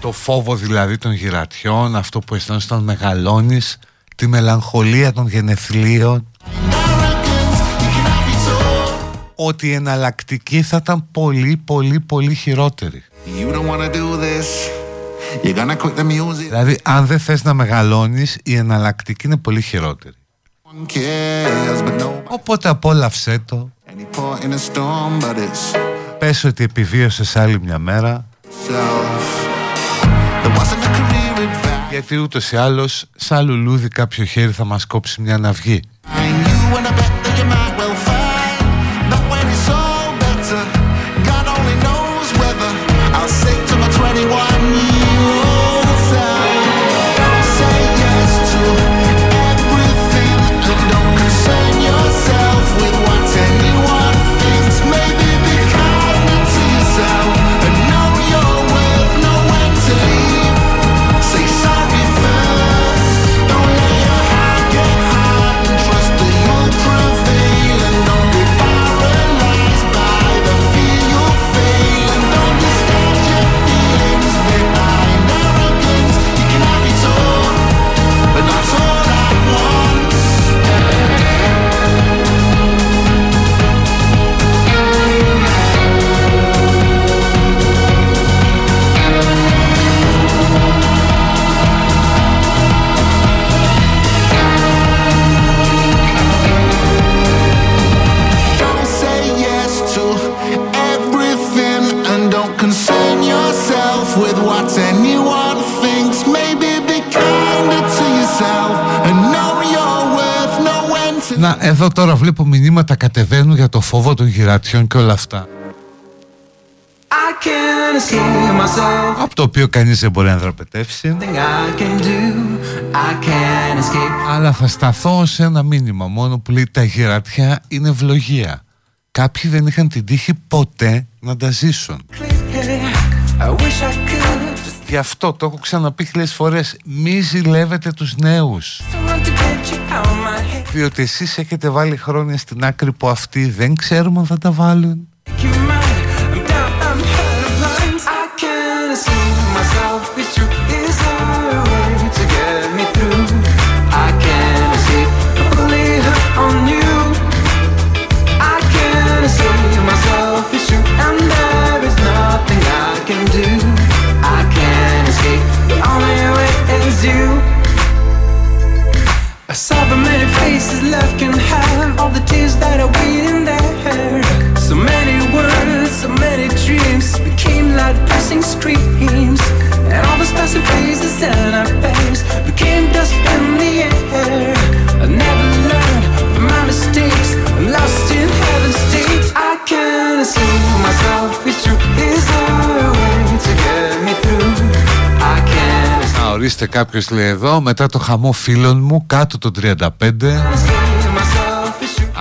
Το φόβο δηλαδή των γυρατιών Αυτό που αισθάνεσαι όταν μεγαλώνεις Τη μελαγχολία των γενεθλίων Ότι η εναλλακτική θα ήταν πολύ πολύ πολύ χειρότερη You don't wanna do this. You're gonna quit the music. Δηλαδή αν δεν θες να μεγαλώνεις Η εναλλακτική είναι πολύ χειρότερη One cares, but no Οπότε απόλαυσέ το any port in a storm, but it's Πες ότι επιβίωσες άλλη μια μέρα self. There wasn't a career advice. Γιατί ούτως ή άλλως Σαν λουλούδι κάποιο χέρι θα μας κόψει μια ναυγή φόβο των γυρατιών και όλα αυτά. I can't escape myself. Από το οποίο κανείς δεν μπορεί να δραπετεύσει. Thing I can do, I can't escape. Αλλά θα σταθώ σε ένα μήνυμα μόνο που λέει τα γυρατιά είναι ευλογία. Κάποιοι δεν είχαν την τύχη ποτέ να τα ζήσουν. I wish I could just Γι' αυτό το έχω ξαναπεί χιλιάδες φορές. Μη ζηλεύετε τους νέους. want to get you out my head. Διότι εσείς έχετε βάλει χρόνια στην άκρη που αυτοί δεν ξέρουμε αν θα τα βάλουν. That are waiting there. So many words, so many dreams became like piercing screams. And all the special faces and our face became dust in the air. I never learned from my mistakes. I'm lost in heaven's state. I can't escape myself. It's true. Is there a way to get me through? I can't Να ορίστε κάποιος λέει εδώ μετά το χαμό φίλων μου κάτω το 35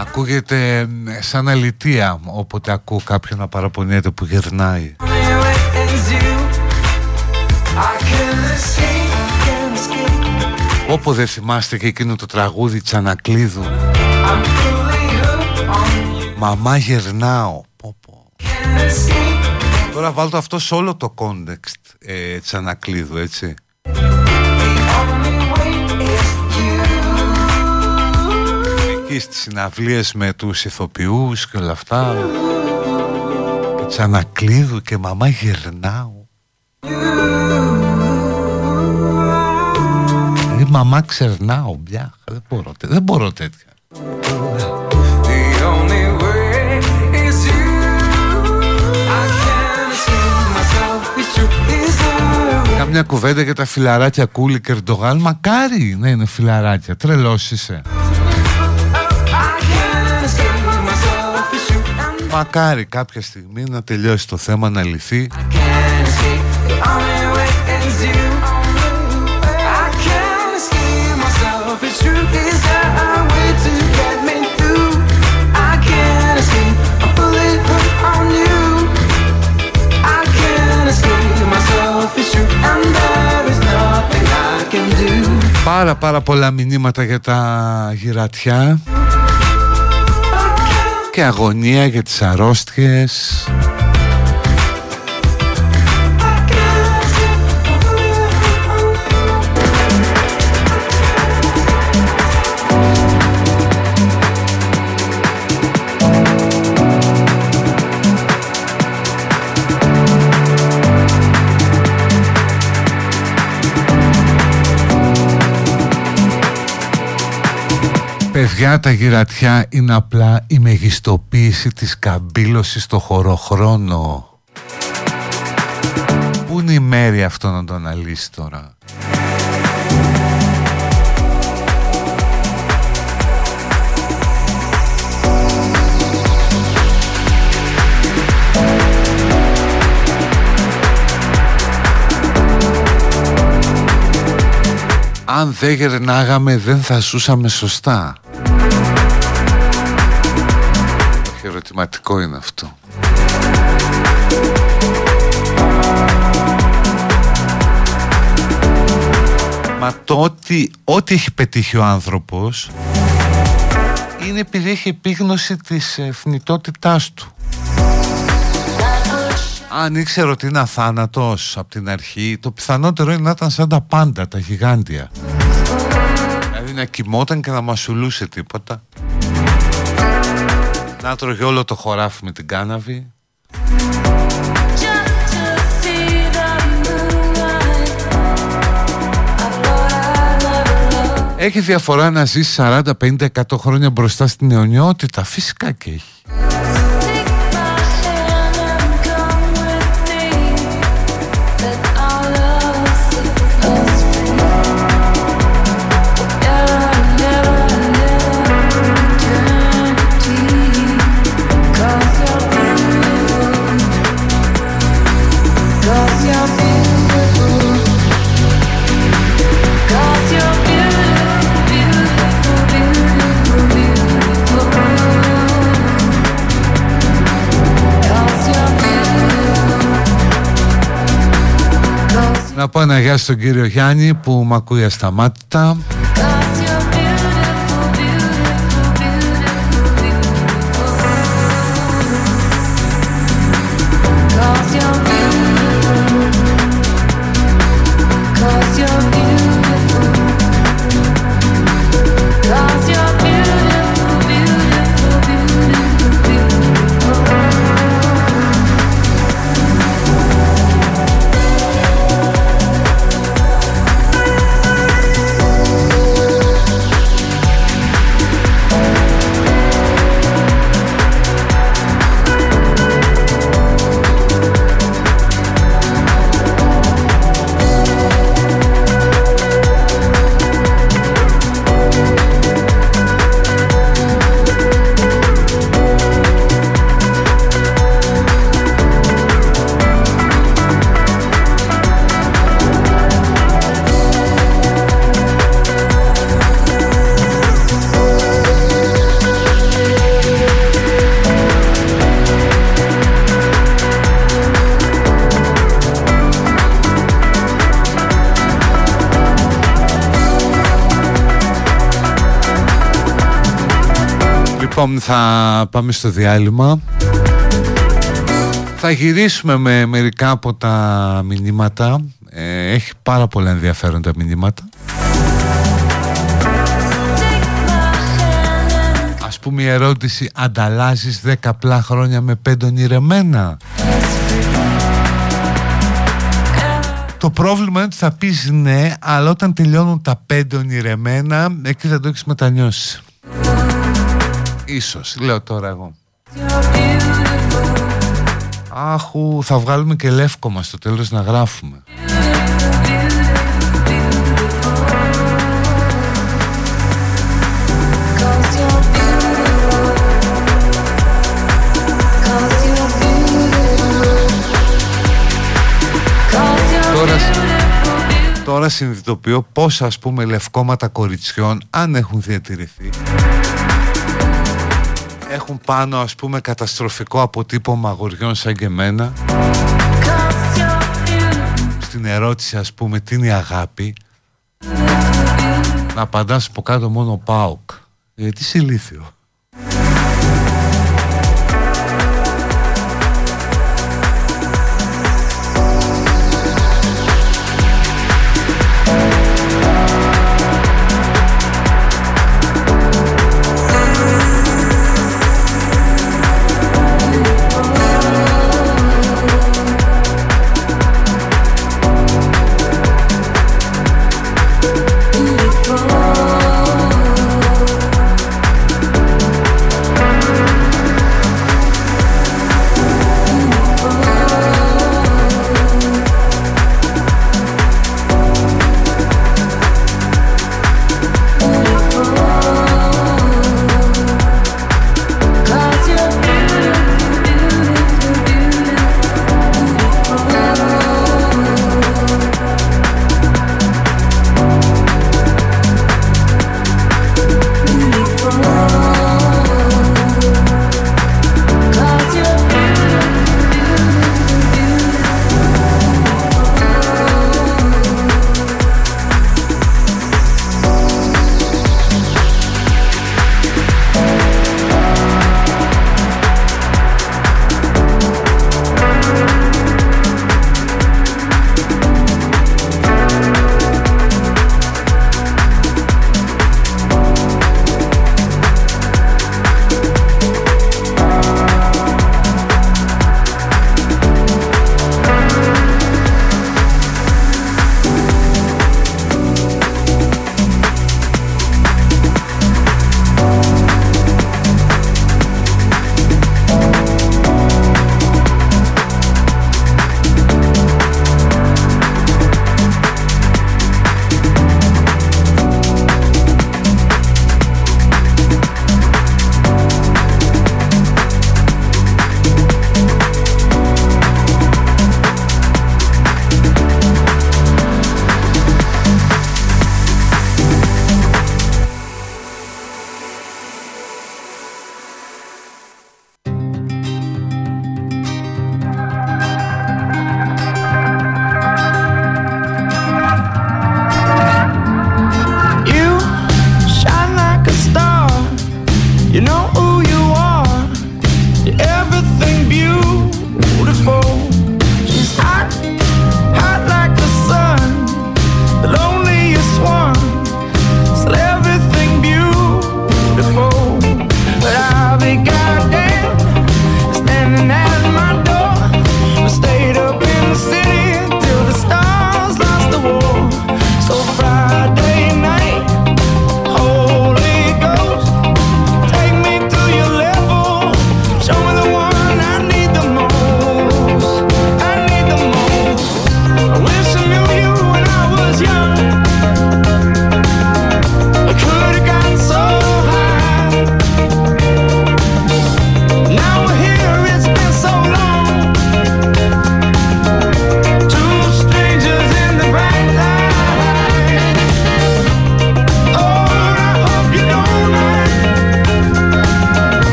Ακούγεται ε, σαν αλητία όποτε ακούω κάποιον να παραπονιέται που γερνάει. Only way is you. I can't escape, can't escape.Όπο δεν θυμάστε και εκείνο το τραγούδι Τσανακλείδου. I'm fully hooked on you. Μαμά γερνάω. Πω, πω. Can't escape, Τώρα βάλω αυτό σε όλο το context ε, Τσανακλείδου, έτσι. Εκεί στις συναυλίες με τους ηθοποιούς και όλα αυτά. Και Τσανακλείδου και μαμά γυρνάω. Ε, μαμά ξερνάω, μπιά. Δεν μπορώ, τέ- δεν μπορώ τέτοια. The only way is you. I can't escape myself. It's true. Is there a way? Κάμια κουβέντα για τα φιλαράκια Κούλι και Ερντογάν. Μακάρι να είναι φιλαράκια. Τρελός είσαι. Μακάρι κάποια στιγμή να τελειώσει το θέμα, να λυθεί. Πάρα πάρα πολλά μηνύματα για τα γυρατιά και αγωνία για τις αρρώστιες. Παιδιά τα γυρατιά είναι απλά η μεγιστοποίηση της καμπύλωσης στο χωροχρόνο. Πού είναι η μέρη αυτό να το αναλύσει τώρα; Αν δεν γερνάγαμε δεν θα ζούσαμε σωστά. Ερωτηματικό είναι αυτό. Μα το ότι ό,τι έχει πετύχει ο άνθρωπος είναι επειδή έχει επίγνωση της εθνιτότητάς του. Αν ήξερε ότι είναι αθάνατος από την αρχή, το πιθανότερο είναι να ήταν σαν τα πάντα, τα γιγάντια. Δηλαδή να κοιμόταν και να μασουλούσε τίποτα. Να τρώγε όλο το χωράφι με την κάναβη. Έχει διαφορά να ζεις 40, 50, 100 χρόνια μπροστά στην αιωνιότητα. Φυσικά και έχει. Να πω ένα γεια στον κύριο Γιάννη που μ' ακούει ασταμάτητα. Θα πάμε στο διάλειμμα Θα γυρίσουμε με μερικά από τα μηνύματα. Ε, έχει πάρα πολλά ενδιαφέροντα μηνύματα. Ας πούμε η ερώτηση Ανταλλάζεις 10 απλά χρόνια με πέντε ονειρεμένα; Το πρόβλημα είναι ότι θα πεις ναι Αλλά όταν τελειώνουν τα πέντε ονειρεμένα Εκεί θα το έχεις μετανιώσει Ίσως, λέω τώρα εγώ. Άχου, θα βγάλουμε και λεύκομα στο τέλος να γράφουμε. Τώρα, τώρα συνειδητοποιώ πόσα ας πούμε λευκόματα κοριτσιών αν έχουν διατηρηθεί έχουν πάνω ας πούμε καταστροφικό αποτύπωμα αγοριών σαν και εμένα. Στην ερώτηση ας πούμε τι είναι η αγάπη να απαντάς από κάτω μόνο ΠΑΟΚ γιατί είσαι ηλίθιο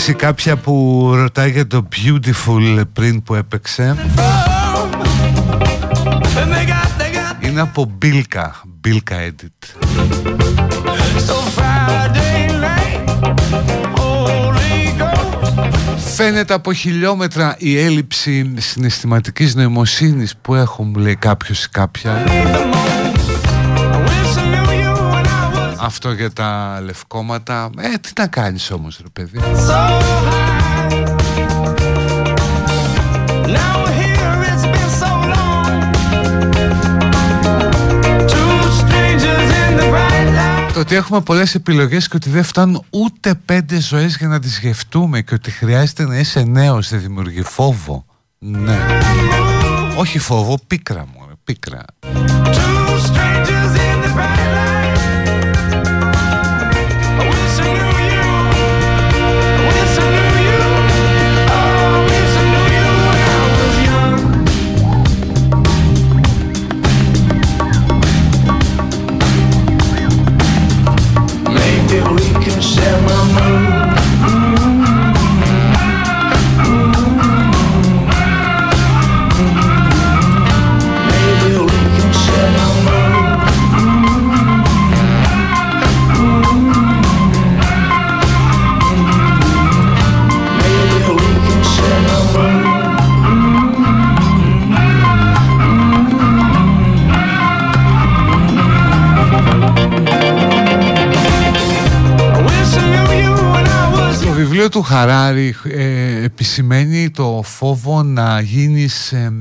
Κάποιος ή κάποια που ρωτάει για το Beautiful πριν που έπαιξε; Είναι από Μπίλκα Μπίλκα Edit. Φαίνεται από χιλιόμετρα η έλλειψη συναισθηματικής νοημοσύνης που έχουν μου λέει κάποιος ή κάποια Αυτό για τα λευκόματα Ε, τι να κάνεις όμως ρε παιδί Το ότι έχουμε πολλές επιλογές και ότι δεν φτάνουν ούτε πέντε ζωές για να τις γευτούμε και ότι χρειάζεται να είσαι νέος δεν δημιουργεί φόβο. Ναι. Όχι φόβο, πίκρα μου, ρε, πίκρα. Το βιβλίο του Χαράρη ε, επισημαίνει το φόβο να γίνεις, ε,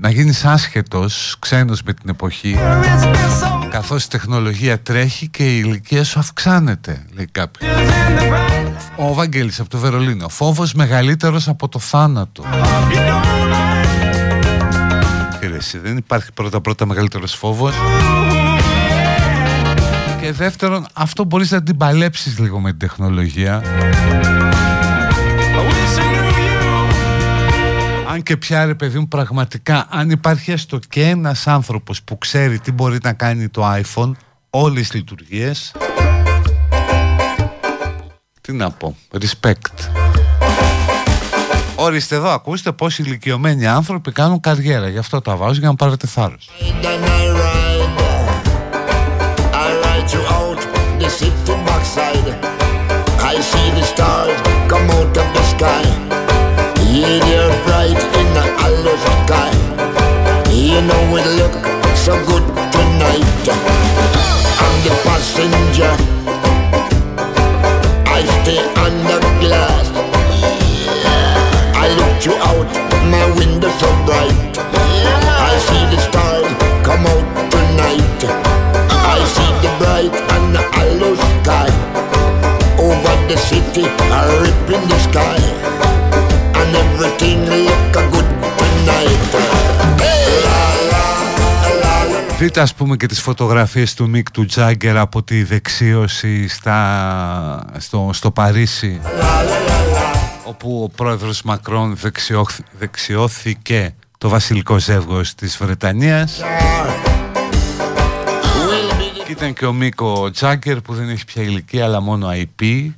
να γίνεις άσχετος, ξένος με την εποχή καθώς η τεχνολογία τρέχει και η ηλικία σου αυξάνεται, λέει κάποιος. Ο Βαγγέλης από το Βερολίνο. Φόβος μεγαλύτερος από το θάνατο. Κύριε, εσύ, δεν υπάρχει πρώτα-πρώτα μεγαλύτερος φόβος. Και δεύτερον, αυτό μπορείς να την παλέψεις λίγο με την τεχνολογία. Αν και πια ρε παιδί μου πραγματικά αν υπάρχει έστω και ένας άνθρωπος που ξέρει τι μπορεί να κάνει το iPhone όλες τις λειτουργίες τι να πω, respect Ορίστε εδώ ακούστε πως οι ηλικιωμένοι άνθρωποι κάνουν καριέρα γι' αυτό τα βάζω για να πάρετε θάρρος Then I ride, I ride you out the city backside. I see the stars come out of the sky. Yeah, they're bright in the hollow sky. You know it look so good tonight. I'm the passenger. I stay the glass. I look you out my window so bright. I see the stars come out tonight. I see the bright and the hollow sky. Over the city, a rip in the sky. And everything look a good tonight. La, la, la, la. Δείτε ας πούμε και τις φωτογραφίες του Μικ του Τζάγκερ από τη δεξίωση στα, στο, στο Παρίσι όπου ο πρόεδρος Μακρόν δεξιώ, δεξιώθηκε το βασιλικό ζεύγος της Βρετανίας και ήταν και ο Μίκο Τζάγκερ που δεν έχει πια ηλικία αλλά μόνο IP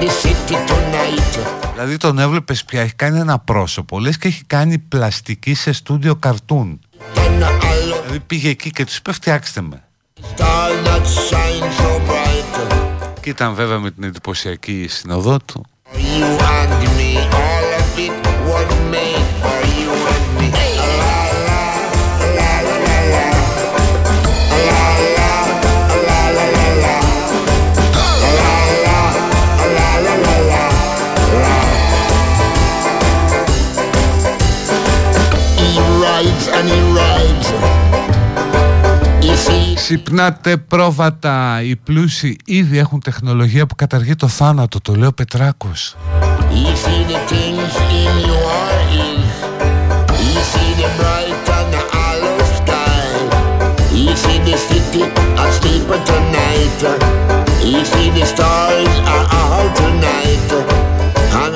The city tonight. Δηλαδή τον έβλεπες πια, έχει κάνει ένα πρόσωπο Λες και έχει κάνει πλαστική σε στούντιο καρτούν. Δηλαδή πήγε εκεί και τους είπε φτιάξτε με Star that shines so bright. Και ήταν βέβαια με την εντυπωσιακή συνοδό του. You and me, all Ξυπνάτε πρόβατα. Οι πλούσιοι ήδη έχουν τεχνολογία που καταργεί το θάνατο, το λέω Πετράκος.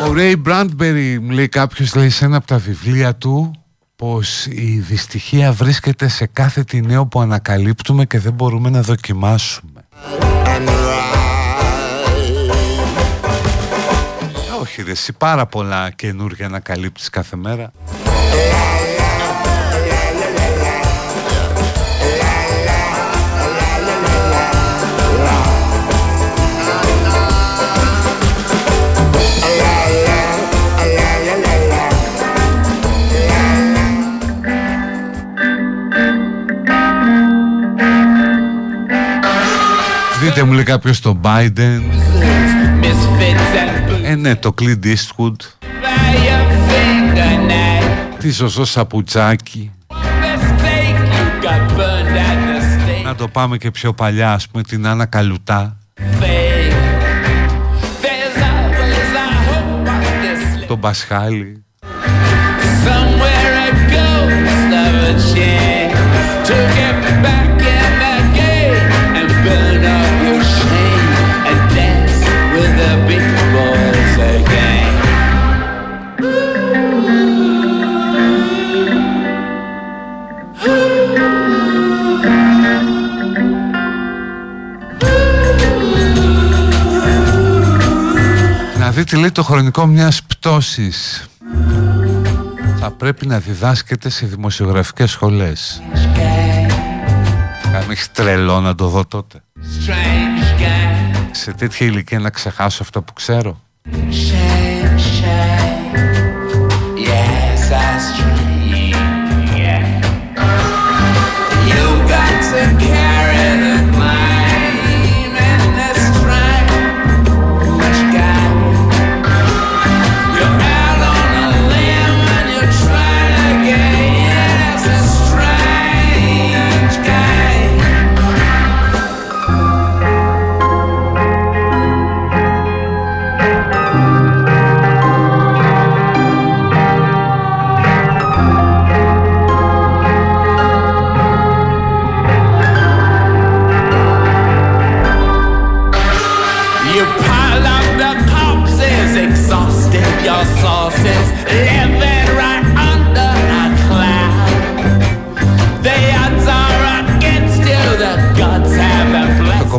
Ο Ρέι Μπραντμπερι, μου λέει κάποιος, λέει σε ένα από τα βιβλία του πως η δυστυχία βρίσκεται σε κάθε τη νέο που ανακαλύπτουμε και δεν μπορούμε να δοκιμάσουμε. έχει ρε εσύ πάρα πολλά καινούργια να καλύπτεις κάθε μέρα. Πείτε μου λέει κάποιος τον Biden. Ε ναι, το Clint Eastwood. Τι σωσό σαπουτσάκι Να το πάμε και πιο παλιά ας πούμε την Άννα Καλουτά. Τον Πασχάλη. Να δείτε λέει το χρονικό μιας πτώσης. Θα πρέπει να διδάσκεται σε δημοσιογραφικές σχολές. Κάνε έχεις τρελό να το δω τότε. Strange guy, Σε τέτοια ηλικία να ξεχάσω αυτό που ξέρω. Shame, shame.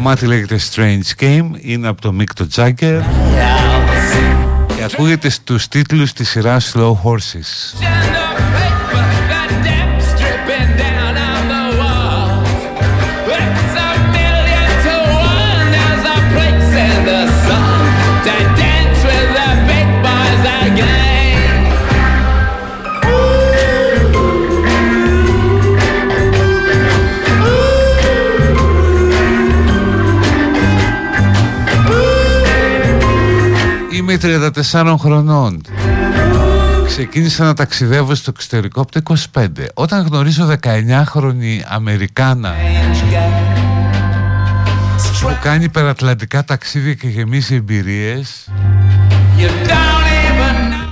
Κομμάτι λέγεται Strange Game Είναι από το Mick το Jagger. Και ακούγεται στους τίτλους της σειράς Slow Horses Είμαι 34 χρονών. Ξεκίνησα να ταξιδεύω στο εξωτερικό από το 25 Όταν γνωρίζω 19χρονη Αμερικάνα Που κάνει υπερατλαντικά ταξίδια και γεμίζει εμπειρίες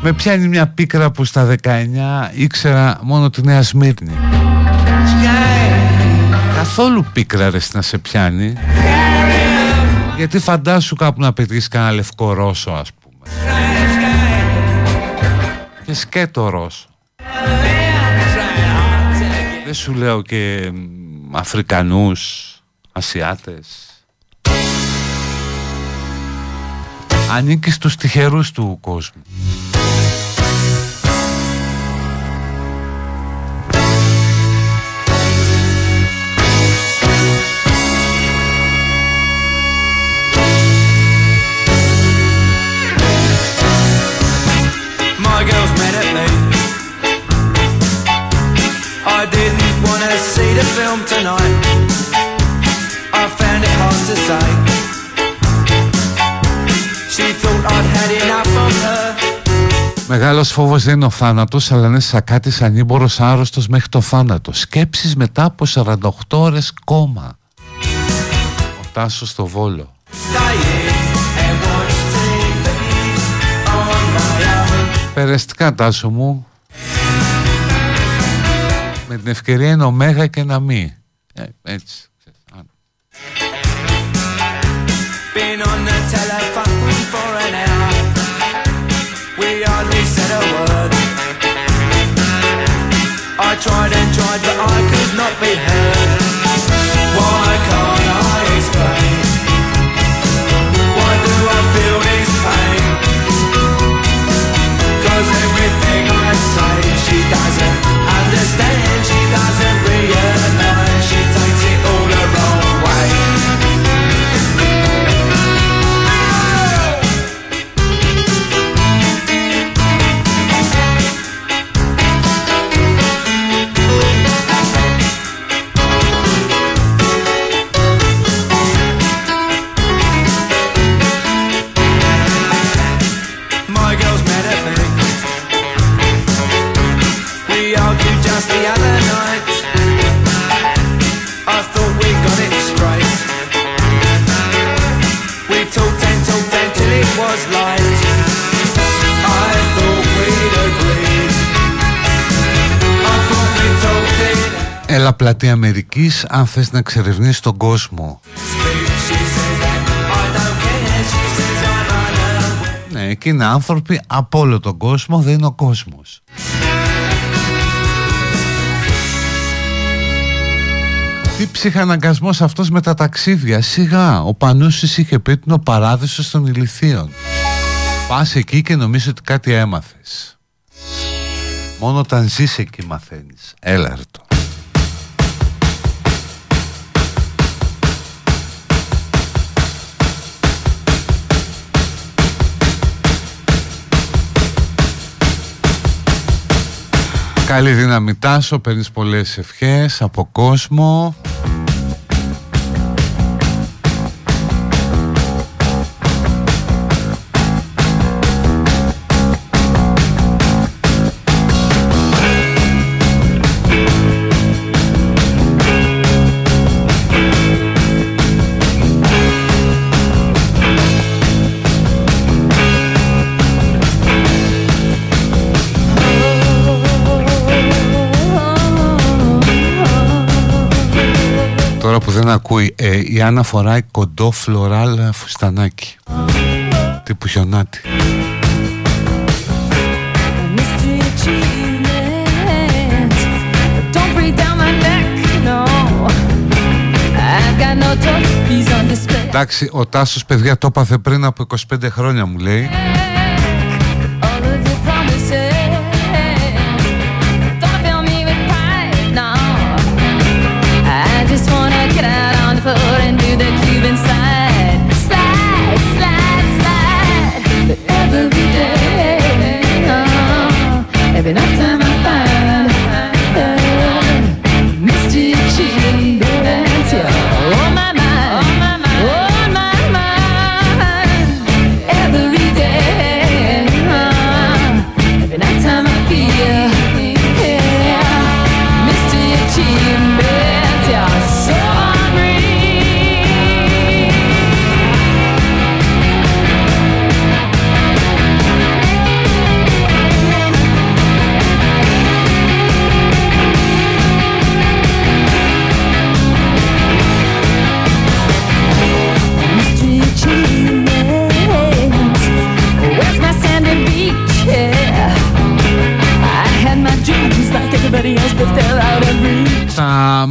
Με πιάνει μια πίκρα που στα 19 ήξερα μόνο τη Νέα Σμύρνη. Καθόλου πίκρα ρε να σε πιάνει. Γιατί φαντάσου κάπου να πετύχεις κανένα λευκό Ρώσο ας πούμε Και σκέτο Ρώσο Δεν σου λέω και μ, Αφρικανούς Ασιάτες. Ανήκεις στους τυχερούς του κόσμου the film tonight. I found it hard to say. She thought I'd had enough of her. Μεγάλος φόβος δεν είναι ο θάνατος, αλλά είναι σακάτης ανήμπορος άρρωστος μέχρι το θάνατο. Σκέψεις μετά από 48 ώρες κόμμα. Ο Τάσος στο Βόλο. Περαστικά Τάσο μου. Με την ευκαιρία είναι ωμέγα και να μη. Ε, έτσι. Been on the telephone for an hour. We hardly said a word. I tried and tried, but I could not be heard. Έλα πλατεία Αμερικής αν θες να εξερευνήσεις τον κόσμο. She says that I don't care. She says I'm unaware. Ναι, εκεί είναι άνθρωποι από όλο τον κόσμο, δεν είναι ο κόσμος. Τι ψυχαναγκασμός αυτός με τα ταξίδια Σιγά, ο Πανούσης είχε πει ότι είναι ο παράδεισος των ηλιθείων Πας εκεί και νομίζεις ότι κάτι έμαθες Μόνο όταν ζεις εκεί μαθαίνεις Έλα ρε το Καλή δύναμη Τάσο, παίρνεις πολλές ευχές από κόσμο Τώρα που δεν ακούει ε, Η Άννα φοράει κοντό φλωράλ φουστανάκι Τύπου χιονάτι Mystery achievements. Don't break down my neck, no. I've got no trophies on display. Εντάξει, ο Τάσος παιδιά το έπαθε πριν από 25 χρόνια μου λέει every night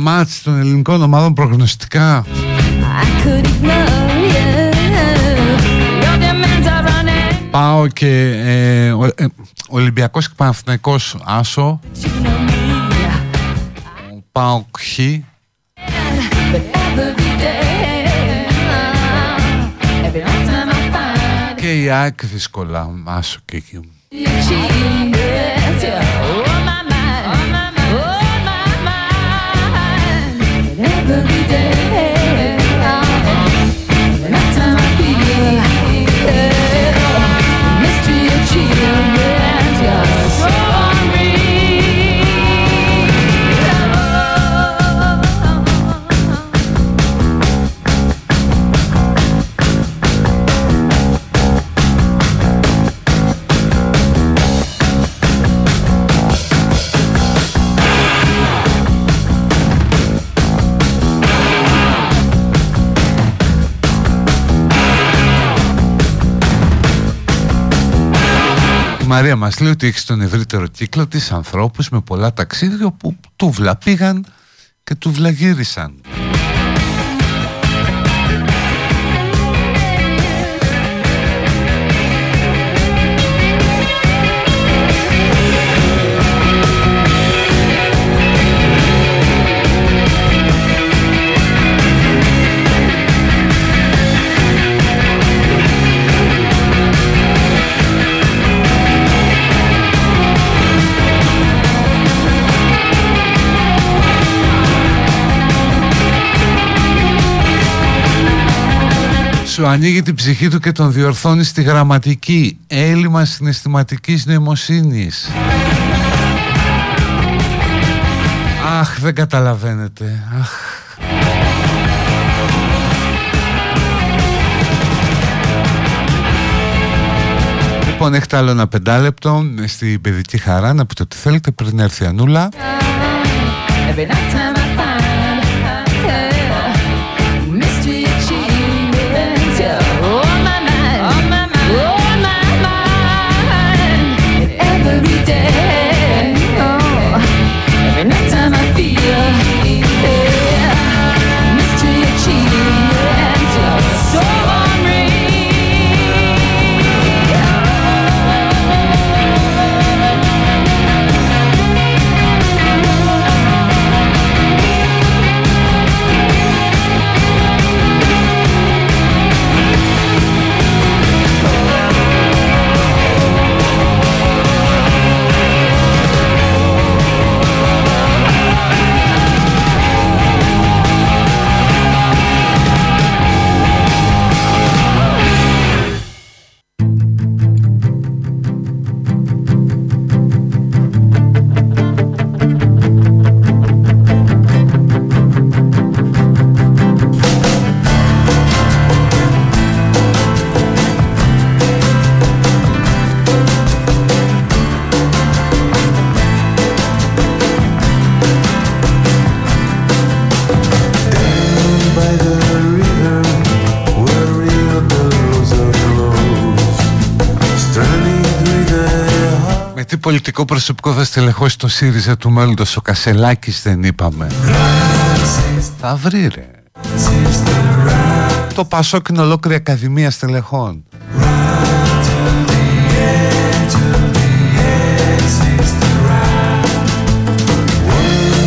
μάτς των ελληνικών ομάδων προγνωστικά. I could ignore you. Your demands are running. Πάω και ε, ο, ε, Ολυμπιακός και Παναθηναϊκός Άσο. Πάω Χ But every day, every night time I find και η ΑΕΚ δύσκολα Άσο και εκεί The. Μαρία μας λέει ότι έχεις στον ευρύτερο κύκλο της ανθρώπους με πολλά ταξίδια που τούβλα πήγαν και τούβλα γύρισαν. Σου ανοίγει την ψυχή του και τον διορθώνει στη γραμματική. Έλλειμμα συναισθηματικής νοημοσύνης. Αχ, δεν καταλαβαίνετε. Αχ. Λοιπόν, έχετε άλλο ένα πεντάλεπτο στην παιδική χαρά να πείτε ό,τι θέλετε πριν έρθει η Ανούλα. Every night time I πολιτικό προσωπικό θα στελεχώσει το ΣΥΡΙΖΑ του μέλλοντος ο Κασελάκης δεν είπαμε. Θα βρει ρε. Το Πασόκ είναι ολόκληρη Ακαδημία Στελεχών.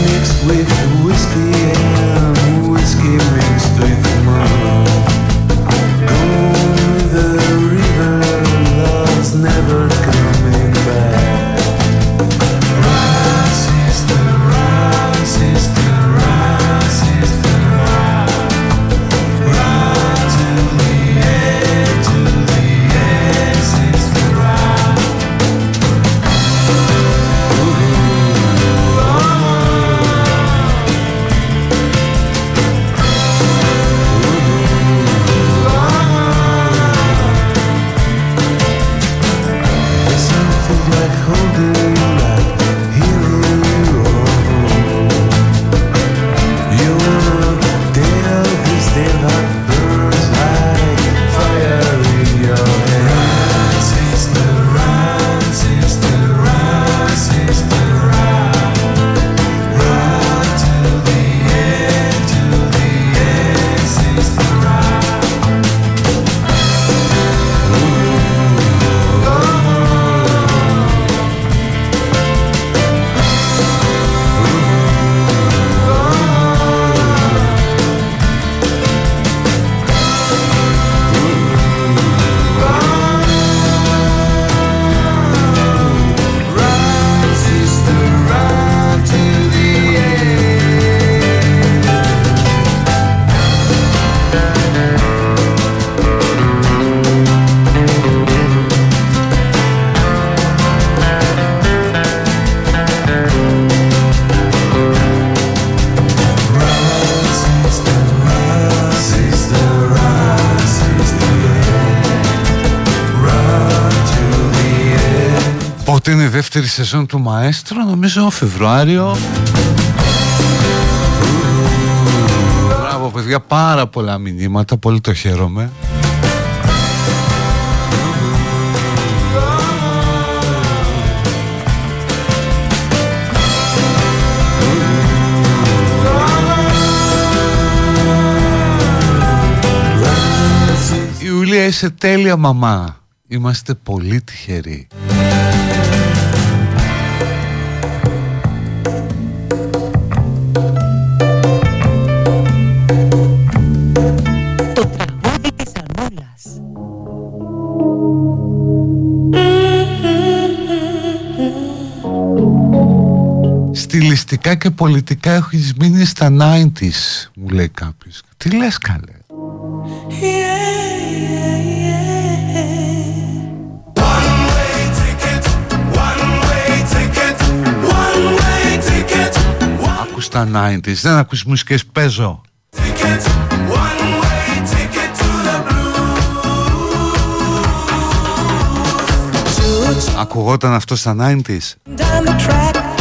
mixed with whiskey δεύτερη σεζόν του Μαέστρο, νομίζω Φεβρουάριο. Μπράβο παιδιά, πάρα πολλά μηνύματα, πολύ το χαίρομαι. Ιουλία είσαι τέλεια μαμά Είμαστε πολύ τυχεροί Στιλιστικά και πολιτικά έχεις μείνει στα 90s Μου λέει κάποιος Τι λες καλέ; Άκους τα 90s Δεν ακούς μουσικές παίζω Ακουγόταν αυτό στα 90s.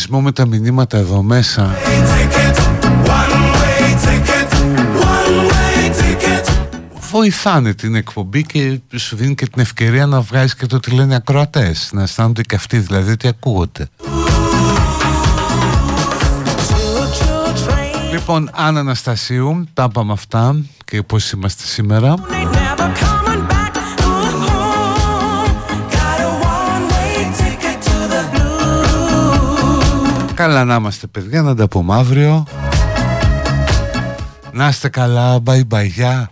Αν έχω εθισμό με τα μηνύματα εδώ μέσα βοηθάνε την εκπομπή και σου δίνει και την ευκαιρία να βγάζεις και το τι λένε οι ακροατές να αισθάνονται και αυτοί δηλαδή ότι ακούγονται Λοιπόν, Άννα Αναστασίου, τα είπαμε αυτά και πώς είμαστε σήμερα. Καλά να είμαστε παιδιά, να τα πούμε αύριο. Να είστε καλά, bye bye, γεια.